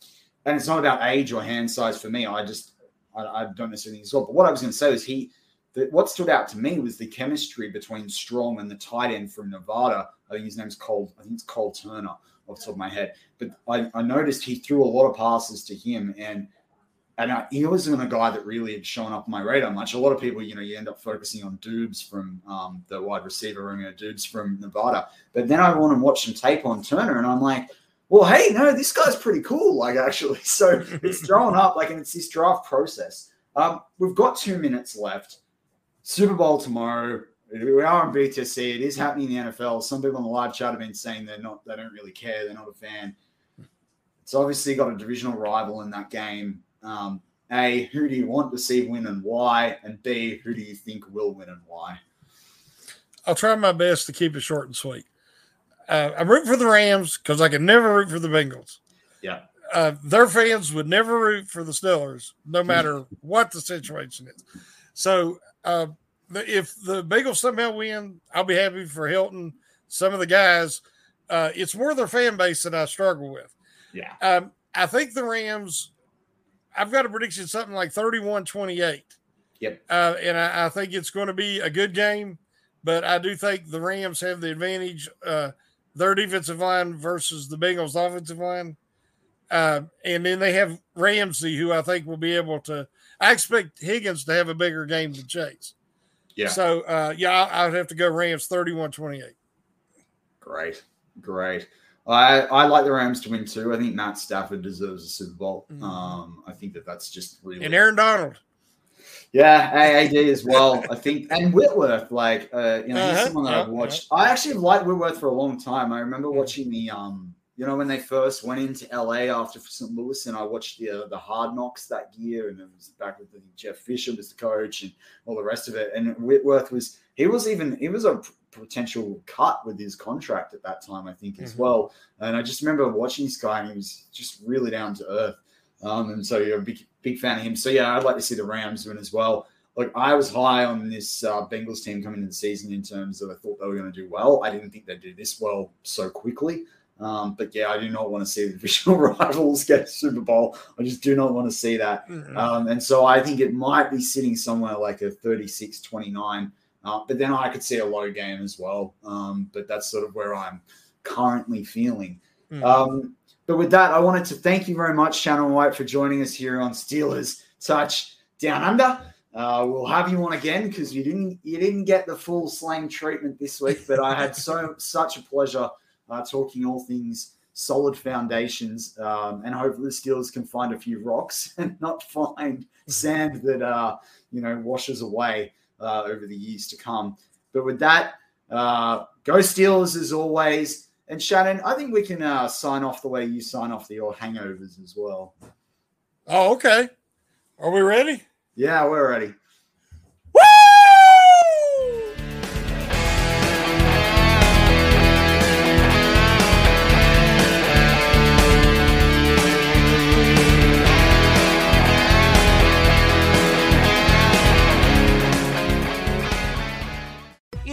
S4: and it's not about age or hand size for me. I just, I, I don't necessarily think he's got. But what I was going to say is he, what stood out to me was the chemistry between Strong and the tight end from Nevada. I think his name's Cole. I think it's Cole Turner off the top of my head. But I, I noticed he threw a lot of passes to him, and and I, he wasn't a guy that really had shown up on my radar much. A lot of people, you know, you end up focusing on Doubs from um, the wide receiver room, you know, from Nevada. But then I went and watched some tape on Turner, and I'm like, well, hey, no, this guy's pretty cool, like actually. So it's thrown up, like, and it's this draft process. Um, we've got two minutes left. Super Bowl tomorrow. We are on BTC. It is happening in the NFL. Some people on the live chat have been saying they're not, they don't really care. They're not a fan. It's obviously got a divisional rival in that game. Um, a, who do you want to see win and why? And B, who do you think will win and why?
S5: I'll try my best to keep it short and sweet. Uh, I'm rooting for the Rams because I can never root for the Bengals.
S4: Yeah.
S5: Uh, their fans would never root for the Steelers, no matter what the situation is. So, uh, if the Bengals somehow win, I'll be happy for Hilton. Some of the guys, uh, it's more their fan base that I struggle with.
S4: Yeah.
S5: Um, I think the Rams, I've got a prediction something like 31 28.
S4: Yep.
S5: Uh, and I, I think it's going to be a good game, but I do think the Rams have the advantage. Uh, their defensive line versus the Bengals offensive line. Uh, and then they have Ramsey, who I think will be able to. I expect Higgins to have a bigger game than Chase.
S4: Yeah.
S5: So, uh, yeah, I, would have to go Rams 31 28.
S4: Great, great. I, I like the Rams to win too. I think Matt Stafford deserves a Super Bowl.
S5: Mhm.
S4: Um, I think that that's just really
S5: And Aaron Donald.
S4: Yeah, AAD as well. I think, and Whitworth, like, uh, you know, he's
S5: Uh-huh,
S4: someone that I've
S5: yeah,
S4: watched. I actually liked Whitworth for a long time. I remember watching the, um, you know, when they first went into LA after St. Louis, and I watched the uh, the Hard Knocks that year, and it was back with Jeff Fisher was the coach and all the rest of it. And Whitworth was he was even he was a potential cut with his contract at that time, I think, as
S5: Mhm.
S4: well. And I just remember watching this guy, and he was just really down to earth. Um, and so you're a big big fan of him. So yeah, I'd like to see the Rams win as well. Like I was high on this uh, Bengals team coming into the season in terms of I thought they were going to do well. I didn't think they'd do this well so quickly. Um, but yeah, I do not want to see the divisional rivals get a Super Bowl. I just do not want to see that.
S5: Mhm.
S4: Um, and so I think it might be sitting somewhere like a 36 29. Uh, but then I could see a low game as well. Um, but that's sort of where I'm currently feeling.
S5: Mhm.
S4: Um, but with that, I wanted to thank you very much, Shannon White, for joining us here on Steelers Touch Down Under. Uh, we'll have you on again because you didn't you didn't get the full slang treatment this week, but I had so such a pleasure uh, talking all things solid foundations, um, and hopefully the Steelers can find a few rocks and not find sand that uh, you know washes away uh, over the years to come. But with that, uh, go Steelers as always. And Shannon, I think we can uh, sign off the way you sign off the your hangovers as well.
S5: Oh, okay. Are we ready?
S4: Yeah, we're ready.